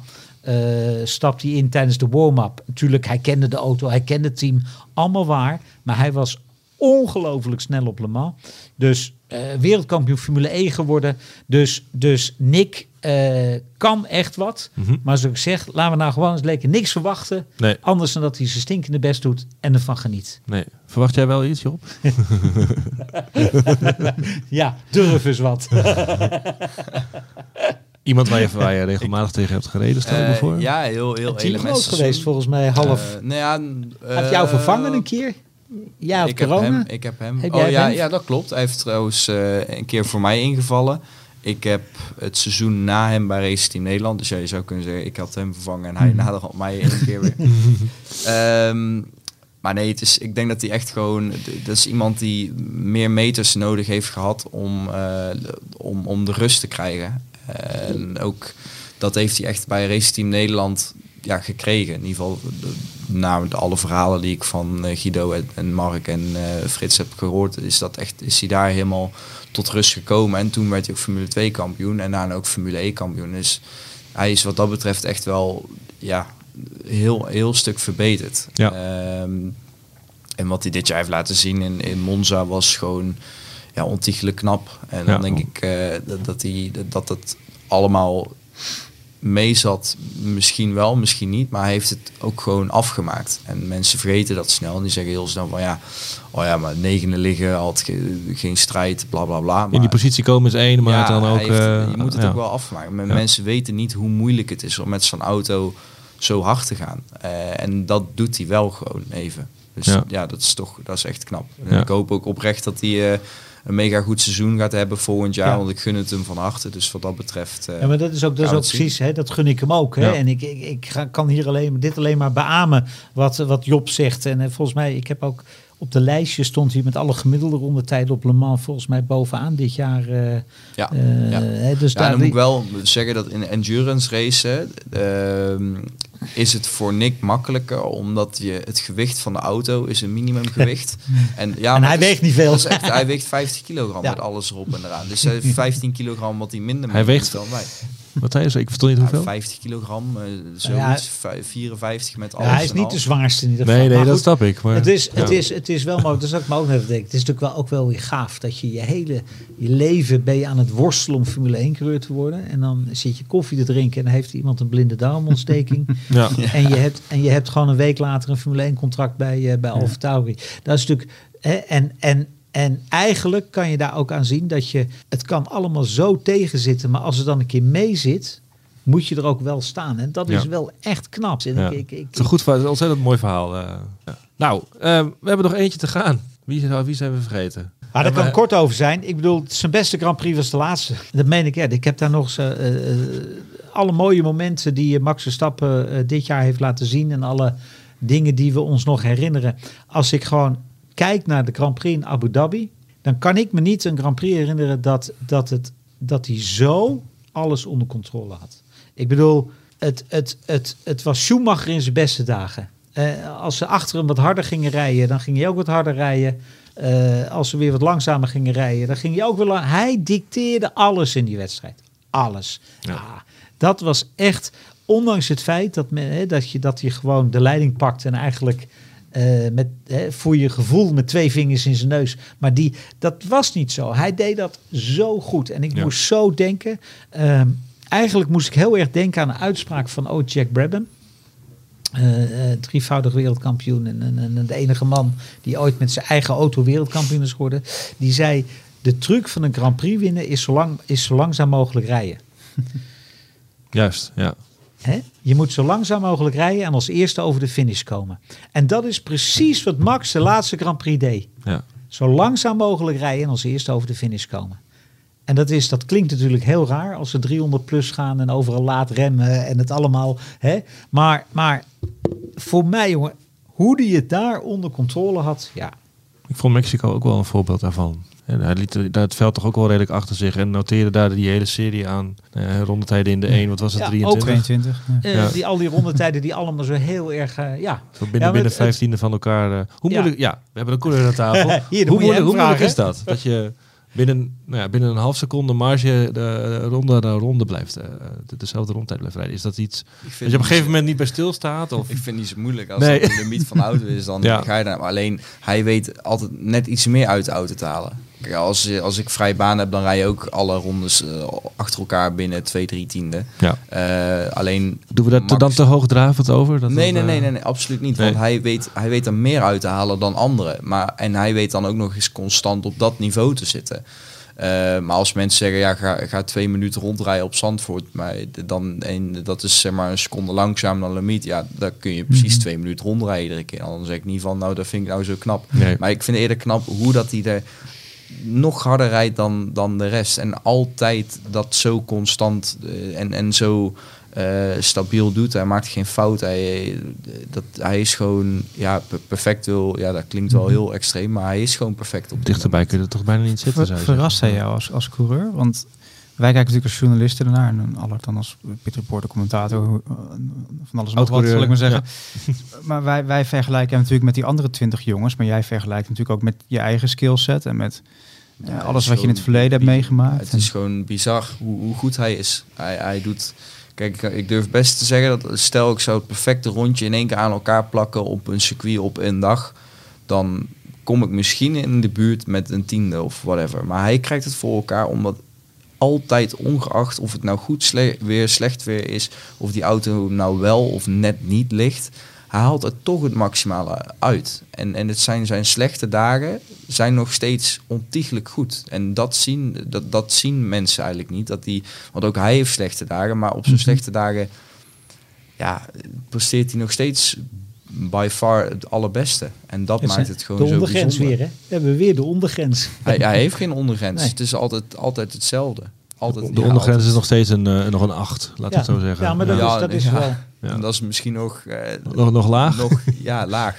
Speaker 3: stapt hij in tijdens de warm-up. Natuurlijk, hij kende de auto, hij kende het team, allemaal waar. Maar hij was ongelooflijk snel op Le Mans. Dus eh, wereldkampioen Formule 1 geworden. Dus, dus Nick eh, kan echt wat.
Speaker 2: Mhm.
Speaker 3: Maar zoals ik zeg, laten we nou gewoon eens lekker niks verwachten.
Speaker 2: Nee,
Speaker 3: Anders dan dat hij zijn stinkende best doet en ervan geniet.
Speaker 2: nee. Verwacht jij wel iets, Job?
Speaker 3: Ja, durf eens wat.
Speaker 2: Iemand waar je, waar je regelmatig tegen hebt gereden, stel ik me
Speaker 4: Eh,
Speaker 2: voor?
Speaker 4: ja, heel, heel
Speaker 3: Teamgenoot
Speaker 4: LMS
Speaker 3: geweest volgens mij half.
Speaker 4: Eh, nou ja,
Speaker 3: Had jou vervangen een keer? Ja,
Speaker 4: ik heb
Speaker 3: corona?
Speaker 4: hem. Ik heb hem.
Speaker 3: Heb
Speaker 4: oh ja,
Speaker 3: hem?
Speaker 4: ja, dat klopt. Hij heeft trouwens eh, een keer voor mij ingevallen. Ik heb het seizoen na hem bij Race Team Nederland. Dus ja, je zou kunnen zeggen, ik had hem vervangen en hij
Speaker 3: Hmm.
Speaker 4: nader op mij een keer weer. Ehm, maar nee, het is, ik denk dat hij echt gewoon... Dat is iemand die meer meters nodig heeft gehad om, eh, om, om de rust te krijgen. En ook dat heeft hij echt bij Race Team Nederland ja, gekregen. In ieder geval de- na de alle verhalen die ik van eh, Guido en, en Mark en eh, Frits heb gehoord, is, dat echt, is hij daar helemaal tot rust gekomen. En toen werd hij ook Formule 2 kampioen en daarna ook Formule 1 kampioen. Dus hij is wat dat betreft echt wel ja, heel, heel stuk verbeterd.
Speaker 2: Ja.
Speaker 4: Ehm, en wat hij dit jaar heeft laten zien in, in Monza was gewoon ja, ontiegelijk knap. En
Speaker 2: Ja.
Speaker 4: dan denk ik eh, dat, dat, hij, dat het allemaal mee zat. Misschien wel, misschien niet. Maar hij heeft het ook gewoon afgemaakt. En mensen vergeten dat snel. En die zeggen heel snel van ja, oh ja, maar negende liggen, had ge- geen strijd, bla bla bla. Maar
Speaker 2: In die positie komen is één, maar
Speaker 4: ja,
Speaker 2: dan ook...
Speaker 4: heeft-
Speaker 2: eh,
Speaker 4: je moet het
Speaker 2: ja.
Speaker 4: ook wel afmaken.
Speaker 2: Ja.
Speaker 4: Mensen weten niet hoe moeilijk het is om met zo'n auto zo hard te gaan. Eh, en dat doet hij wel gewoon even. Dus
Speaker 2: Ja.
Speaker 4: dat is toch dat is echt knap. En ik hoop ook oprecht dat hij eh, een mega goed seizoen gaat hebben volgend jaar.
Speaker 3: Ja.
Speaker 4: Want ik gun het hem van harte. Dus wat dat betreft. eh,
Speaker 3: Ja, maar dat is ook, dat is ook precies, hè, dat gun ik hem ook. Hè.
Speaker 2: Ja.
Speaker 3: En ik, ik, ik ga- kan hier alleen, dit alleen maar beamen wat, wat Job zegt. En eh, volgens mij, ik heb ook op de lijstje stond hij met alle gemiddelde rondetijden op Le Mans volgens mij bovenaan dit jaar. eh,
Speaker 4: ja.
Speaker 3: eh,
Speaker 4: ja.
Speaker 3: hè, dus
Speaker 4: Ja,
Speaker 3: daar
Speaker 4: dan moet ik wel zeggen dat in endurance racen, ehm, is het voor Nick makkelijker, omdat je het gewicht van de auto is een minimumgewicht. en ja,
Speaker 3: En hij
Speaker 4: is-
Speaker 3: weegt niet veel.
Speaker 4: echt, hij weegt 50 kilogram
Speaker 3: Ja.
Speaker 4: met alles erop en eraan. Dus hij heeft 15 kilogram wat hij minder
Speaker 2: Hij weegt-
Speaker 4: dan wij.
Speaker 2: Wat zei je? Ik verstond niet
Speaker 4: Ja,
Speaker 2: hoeveel.
Speaker 4: 50 kilogram, eh, zoiets,
Speaker 3: Ja.
Speaker 4: vij- 54 met
Speaker 3: Ja,
Speaker 4: alles
Speaker 3: hij is niet
Speaker 4: al.
Speaker 3: de zwaarste in ieder geval.
Speaker 2: Nee, nee,
Speaker 3: Maar
Speaker 2: dat
Speaker 3: goed,
Speaker 2: snap ik. Maar,
Speaker 3: Het is, het, is, het is wel mooi, dat is ook me ook even denken. Het is natuurlijk wel, ook wel weer gaaf dat je je hele je leven ben je aan het worstelen om Formule 1 coureur te worden. En dan zit je koffie te drinken en dan heeft iemand een blinde darmontsteking.
Speaker 2: Ja.
Speaker 3: En, je hebt, en je hebt gewoon een week later een Formule 1 contract bij, eh bij Alfa Tauri. Dat is natuurlijk. Hè, en, en, en eigenlijk kan je daar ook aan zien dat je. Het kan allemaal zo tegenzitten, maar als het dan een keer mee zit, moet je er ook wel staan. En dat is
Speaker 2: Ja.
Speaker 3: wel echt knap.
Speaker 2: Ja.
Speaker 3: ik, ik, ik,
Speaker 2: Het is een goed verhaal, een ontzettend mooi verhaal. eh. Ja. Nou, eh, we hebben nog eentje te gaan. Wie, wie zijn we vergeten?
Speaker 3: Maar daar kan kort over zijn. Ik bedoel, zijn beste Grand Prix was de laatste. Dat meen ik. Ja. Ik heb daar nog eh, eh, alle mooie momenten die Max Verstappen dit jaar heeft laten zien. En alle dingen die we ons nog herinneren. Als ik gewoon kijk naar de Grand Prix in Abu Dhabi. Dan kan ik me niet een Grand Prix herinneren dat, dat, het, dat hij zo alles onder controle had. Ik bedoel, het, het, het, het was Schumacher in zijn beste dagen. Eh, als ze achter hem wat harder gingen rijden, dan ging hij ook wat harder rijden. Eh, als ze weer wat langzamer gingen rijden, dan ging hij ook weer lang. Hij dicteerde alles in die wedstrijd. Alles.
Speaker 2: Ja.
Speaker 3: Ah, dat was echt, ondanks het feit dat, men, hè, dat, je, dat je gewoon de leiding pakt en eigenlijk eh, met, hè, voor je gevoel met twee vingers in zijn neus. Maar die, dat was niet zo. Hij deed dat zo goed. En ik
Speaker 2: Ja.
Speaker 3: moest zo denken. ehm, eigenlijk moest ik heel erg denken aan een uitspraak van O. Jack Brabham. Eh, eh, drievoudig wereldkampioen en, en, en de enige man die ooit met zijn eigen auto wereldkampioen is geworden. Die zei, de truc van een Grand Prix winnen is zo, lang, is zo langzaam mogelijk rijden.
Speaker 2: Juist, ja.
Speaker 3: Je moet zo langzaam mogelijk rijden en als eerste over de finish komen. En dat is precies wat Max de laatste Grand Prix deed.
Speaker 2: ja.
Speaker 3: Zo langzaam mogelijk rijden en als eerste over de finish komen. En dat, is, dat klinkt natuurlijk heel raar als ze 300 plus gaan en overal laat remmen en het allemaal. Hè? Maar, maar voor mij, jongen, hoe die het daar onder controle had, ja.
Speaker 2: Ik vond Mexico ook wel een voorbeeld daarvan. En hij liet daar het veld toch ook wel redelijk achter zich en noteerde daar die hele serie aan. Eh, rondetijden in de 1, wat was het,
Speaker 3: Ja,
Speaker 2: 23?
Speaker 1: 22. ja.
Speaker 3: Eh,
Speaker 2: Ja.
Speaker 3: die, al die rondetijden die allemaal zo heel erg, eh, ja.
Speaker 2: Zo binnen, binnen
Speaker 3: het-
Speaker 2: vijftiende van elkaar. eh, hoe
Speaker 3: Ja.
Speaker 2: moeilijk, ja, we hebben een coureur aan tafel.
Speaker 3: Hier,
Speaker 2: hoe moeilijk, hoe is dat? Dat je binnen, nou ja, binnen een half seconde marge de ronde naar ronde blijft, eh, de- dezelfde rondtijd blijft rijden. Is dat iets dat
Speaker 4: vind
Speaker 2: je op een gegeven moment niet bij stilstaat? Of?
Speaker 4: Ik vind het niet zo moeilijk. Als
Speaker 2: Nee.
Speaker 4: dat de limiet van de auto is, dan
Speaker 2: Ja.
Speaker 4: ga je daar. Maar alleen, hij weet altijd net iets meer uit de auto te halen. Kijk, als, je- als ik vrij baan heb, dan rij je ook alle rondes eh, achter elkaar binnen 2, 3 tienden.
Speaker 2: Ja.
Speaker 4: Eh, alleen...
Speaker 2: Doen we dat
Speaker 4: Max-
Speaker 2: dan te hoogdravend over? Dat
Speaker 4: Nee,
Speaker 2: dat,
Speaker 4: nee,
Speaker 2: eh,
Speaker 4: nee, nee, nee, absoluut niet.
Speaker 2: Nee.
Speaker 4: Want hij weet, hij weet er meer uit te halen dan anderen. Maar, en hij weet dan ook nog eens constant op dat niveau te zitten. Eh, maar als mensen zeggen, ja, ga, ga twee minuten rondrijden op Zandvoort, maar dan, en dat is zeg maar een seconde langzaam dan limiet, ja, dan kun je precies twee minuten rondrijden iedere keer. Dan zeg ik niet van, nou, dat vind ik nou zo knap.
Speaker 2: Nee.
Speaker 4: Maar ik vind eerder knap hoe dat hij er nog harder rijdt dan, dan de rest. En altijd dat zo constant eh, en, en zo eh, stabiel doet. Hij maakt geen fout. Hij, eh, dat, hij is gewoon ja, per- perfect. Wil, ja, dat klinkt wel heel extreem, maar hij is gewoon perfect. Op
Speaker 2: Dichterbij kun je er toch bijna niet zitten,
Speaker 1: Ver- verrast hij jou als, als coureur? Want wij kijken natuurlijk als journalisten ernaar. En Allard dan als reporter, commentator. eh, Van alles wat,
Speaker 2: Oud-coureur,
Speaker 1: zal ik maar zeggen. Maar wij, wij vergelijken hem natuurlijk met die andere twintig jongens. Maar jij vergelijkt natuurlijk ook met je eigen skillset. En met eh,
Speaker 4: Ja,
Speaker 1: alles wat je in het verleden hebt meegemaakt.
Speaker 4: Het is gewoon bizar hoe, hoe goed hij is. Hij, hij doet... Kijk, ik durf best te zeggen dat stel ik zou het perfecte rondje in één keer aan elkaar plakken op een circuit op een dag, dan kom ik misschien in de buurt met een tiende of whatever. Maar hij krijgt het voor elkaar omdat altijd, ongeacht of het nou goed sle- weer, slecht weer is, of die auto nou wel of net niet ligt, hij haalt er toch het maximale uit. En, en het zijn zijn slechte dagen, zijn nog steeds ontiegelijk goed. En dat zien, dat, dat zien mensen eigenlijk niet. Dat die, want ook hij heeft slechte dagen, maar op zijn
Speaker 3: Mhm.
Speaker 4: slechte dagen ja, presteert hij nog steeds by far het allerbeste. En dat maakt het gewoon
Speaker 3: de
Speaker 4: zo
Speaker 3: ondergrens
Speaker 4: bijzonder.
Speaker 3: weer, hè? We hebben weer de ondergrens.
Speaker 4: Hij, hij heeft geen ondergrens.
Speaker 3: Nee.
Speaker 4: Het is altijd, altijd hetzelfde. Altijd,
Speaker 2: De
Speaker 4: ja,
Speaker 2: ondergrens is nog steeds een, eh, nog een 8, laten we het zo zeggen.
Speaker 3: Ja, maar dat
Speaker 4: Ja,
Speaker 3: is, dat
Speaker 4: nee,
Speaker 3: is
Speaker 4: ja.
Speaker 3: wel...
Speaker 2: Ja.
Speaker 4: En dat is misschien nog, eh,
Speaker 2: Nog, nog laag?
Speaker 4: nog ja, laag.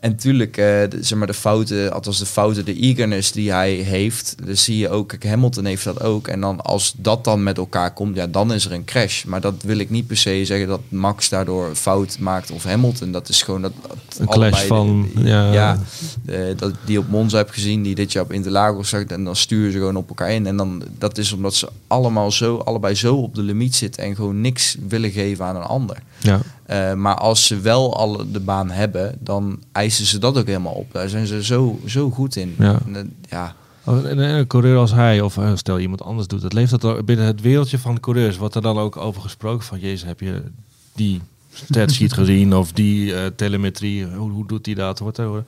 Speaker 4: En tuurlijk, eh, de, zeg maar de fouten, althans de fouten, de eagerness die hij heeft, dus zie je ook, kijk, Hamilton heeft dat ook. En dan als dat dan met elkaar komt, ja, dan is er een crash. Maar dat wil ik niet per se zeggen dat Max daardoor fout maakt of Hamilton. Dat is gewoon dat, dat
Speaker 2: Een
Speaker 4: allebei
Speaker 2: clash
Speaker 4: de-
Speaker 2: van,
Speaker 4: de-
Speaker 2: ja.
Speaker 4: ja, de- dat die op Monza heb gezien, die dit jaar op Interlagos zag, en dan sturen ze gewoon op elkaar in. En dan dat is omdat ze allemaal zo, allebei zo op de limiet zitten en gewoon niks willen geven aan een ander.
Speaker 2: Ja.
Speaker 4: Eh, maar als ze wel al de baan hebben, dan eisen ze dat ook helemaal op. Daar zijn ze zo, zo goed in.
Speaker 2: Ja.
Speaker 4: En, eh, ja.
Speaker 2: Oh, En een coureur als hij, of eh, stel iemand anders doet, het leeft dat binnen het wereldje van coureurs. Wordt er dan ook over gesproken van, jezus, heb je die statsheet gezien of die telemetrie, hoe, hoe doet hij dat? Wordt er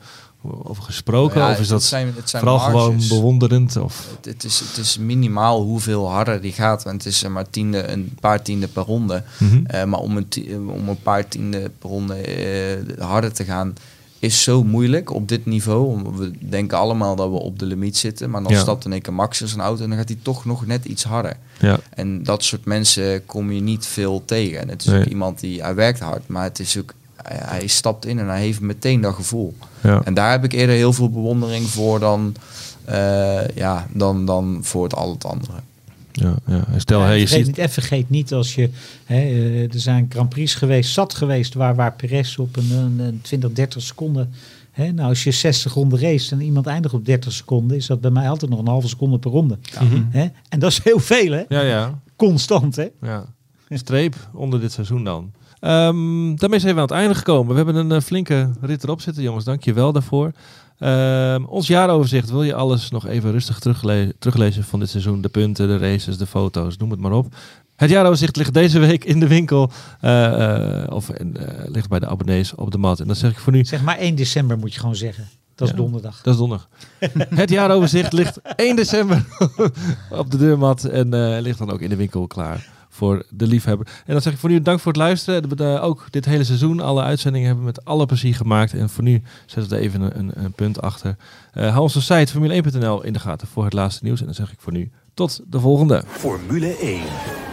Speaker 2: over gesproken
Speaker 4: Ja,
Speaker 2: of is
Speaker 4: het
Speaker 2: dat
Speaker 4: zijn, het zijn
Speaker 2: vooral
Speaker 4: marges.
Speaker 2: gewoon bewonderend? Of,
Speaker 4: Het, het, is, het is minimaal hoeveel harder die gaat. Want het is zeg maar tiende, een paar tienden per ronde.
Speaker 2: Mhm.
Speaker 4: Eh, maar om een, ti- om een paar tienden per ronde eh, harder te gaan is zo moeilijk op dit niveau. We denken allemaal dat we op de limiet zitten. Maar dan
Speaker 2: Ja.
Speaker 4: stapt in één keer Max in zijn auto en dan gaat hij toch nog net iets harder.
Speaker 2: ja.
Speaker 4: En dat soort mensen kom je niet veel tegen. En het is
Speaker 2: Nee.
Speaker 4: ook iemand die, hij werkt hard, maar het is ook, hij, hij stapt in en hij heeft meteen dat gevoel.
Speaker 2: Ja.
Speaker 4: En daar heb ik eerder heel veel bewondering voor dan, eh, ja, dan, dan voor het al het andere.
Speaker 2: Ja, ja. En Stel,
Speaker 3: Ja,
Speaker 2: hey, je
Speaker 3: vergeet
Speaker 2: ziet...
Speaker 3: niet, en vergeet niet als je. Hè, eh, er zijn Grand Prix geweest, zat geweest, waar, waar Perez op een, een, een 20, 30 seconden. Hè, nou, als je 60 ronden race en iemand eindigt op 30 seconden, is dat bij mij altijd nog een halve seconde per ronde.
Speaker 2: Mhm.
Speaker 3: Hè? En dat is heel veel, hè?
Speaker 2: Ja, ja.
Speaker 3: Constant, hè?
Speaker 2: Ja, streep onder dit seizoen dan. Ehm, daarmee zijn we aan het einde gekomen. We hebben een eh, flinke rit erop zitten, jongens. Dank je wel daarvoor. Ehm, ons jaaroverzicht. Wil je alles nog even rustig terugle- teruglezen van dit seizoen? De punten, de races, de foto's, noem het maar op. Het jaaroverzicht ligt deze week in de winkel. eh, eh, of in, ligt bij de abonnees op de mat. En dan zeg ik voor nu...
Speaker 3: Zeg maar 1 december moet je gewoon zeggen. Dat is
Speaker 2: Ja.
Speaker 3: donderdag.
Speaker 2: Dat is donderdag. Het jaaroverzicht ligt 1 december op de deurmat en ligt dan ook in de winkel klaar voor de liefhebber. En dan zeg ik voor nu dank voor het luisteren. Eh, ook dit hele seizoen, alle uitzendingen hebben we met alle plezier gemaakt. En voor nu zetten we er even een, een, punt achter. Eh hou onze site formule1.nl in de gaten voor het laatste nieuws. En dan zeg ik voor nu tot de volgende.
Speaker 5: Formule 1. Pedalpraat.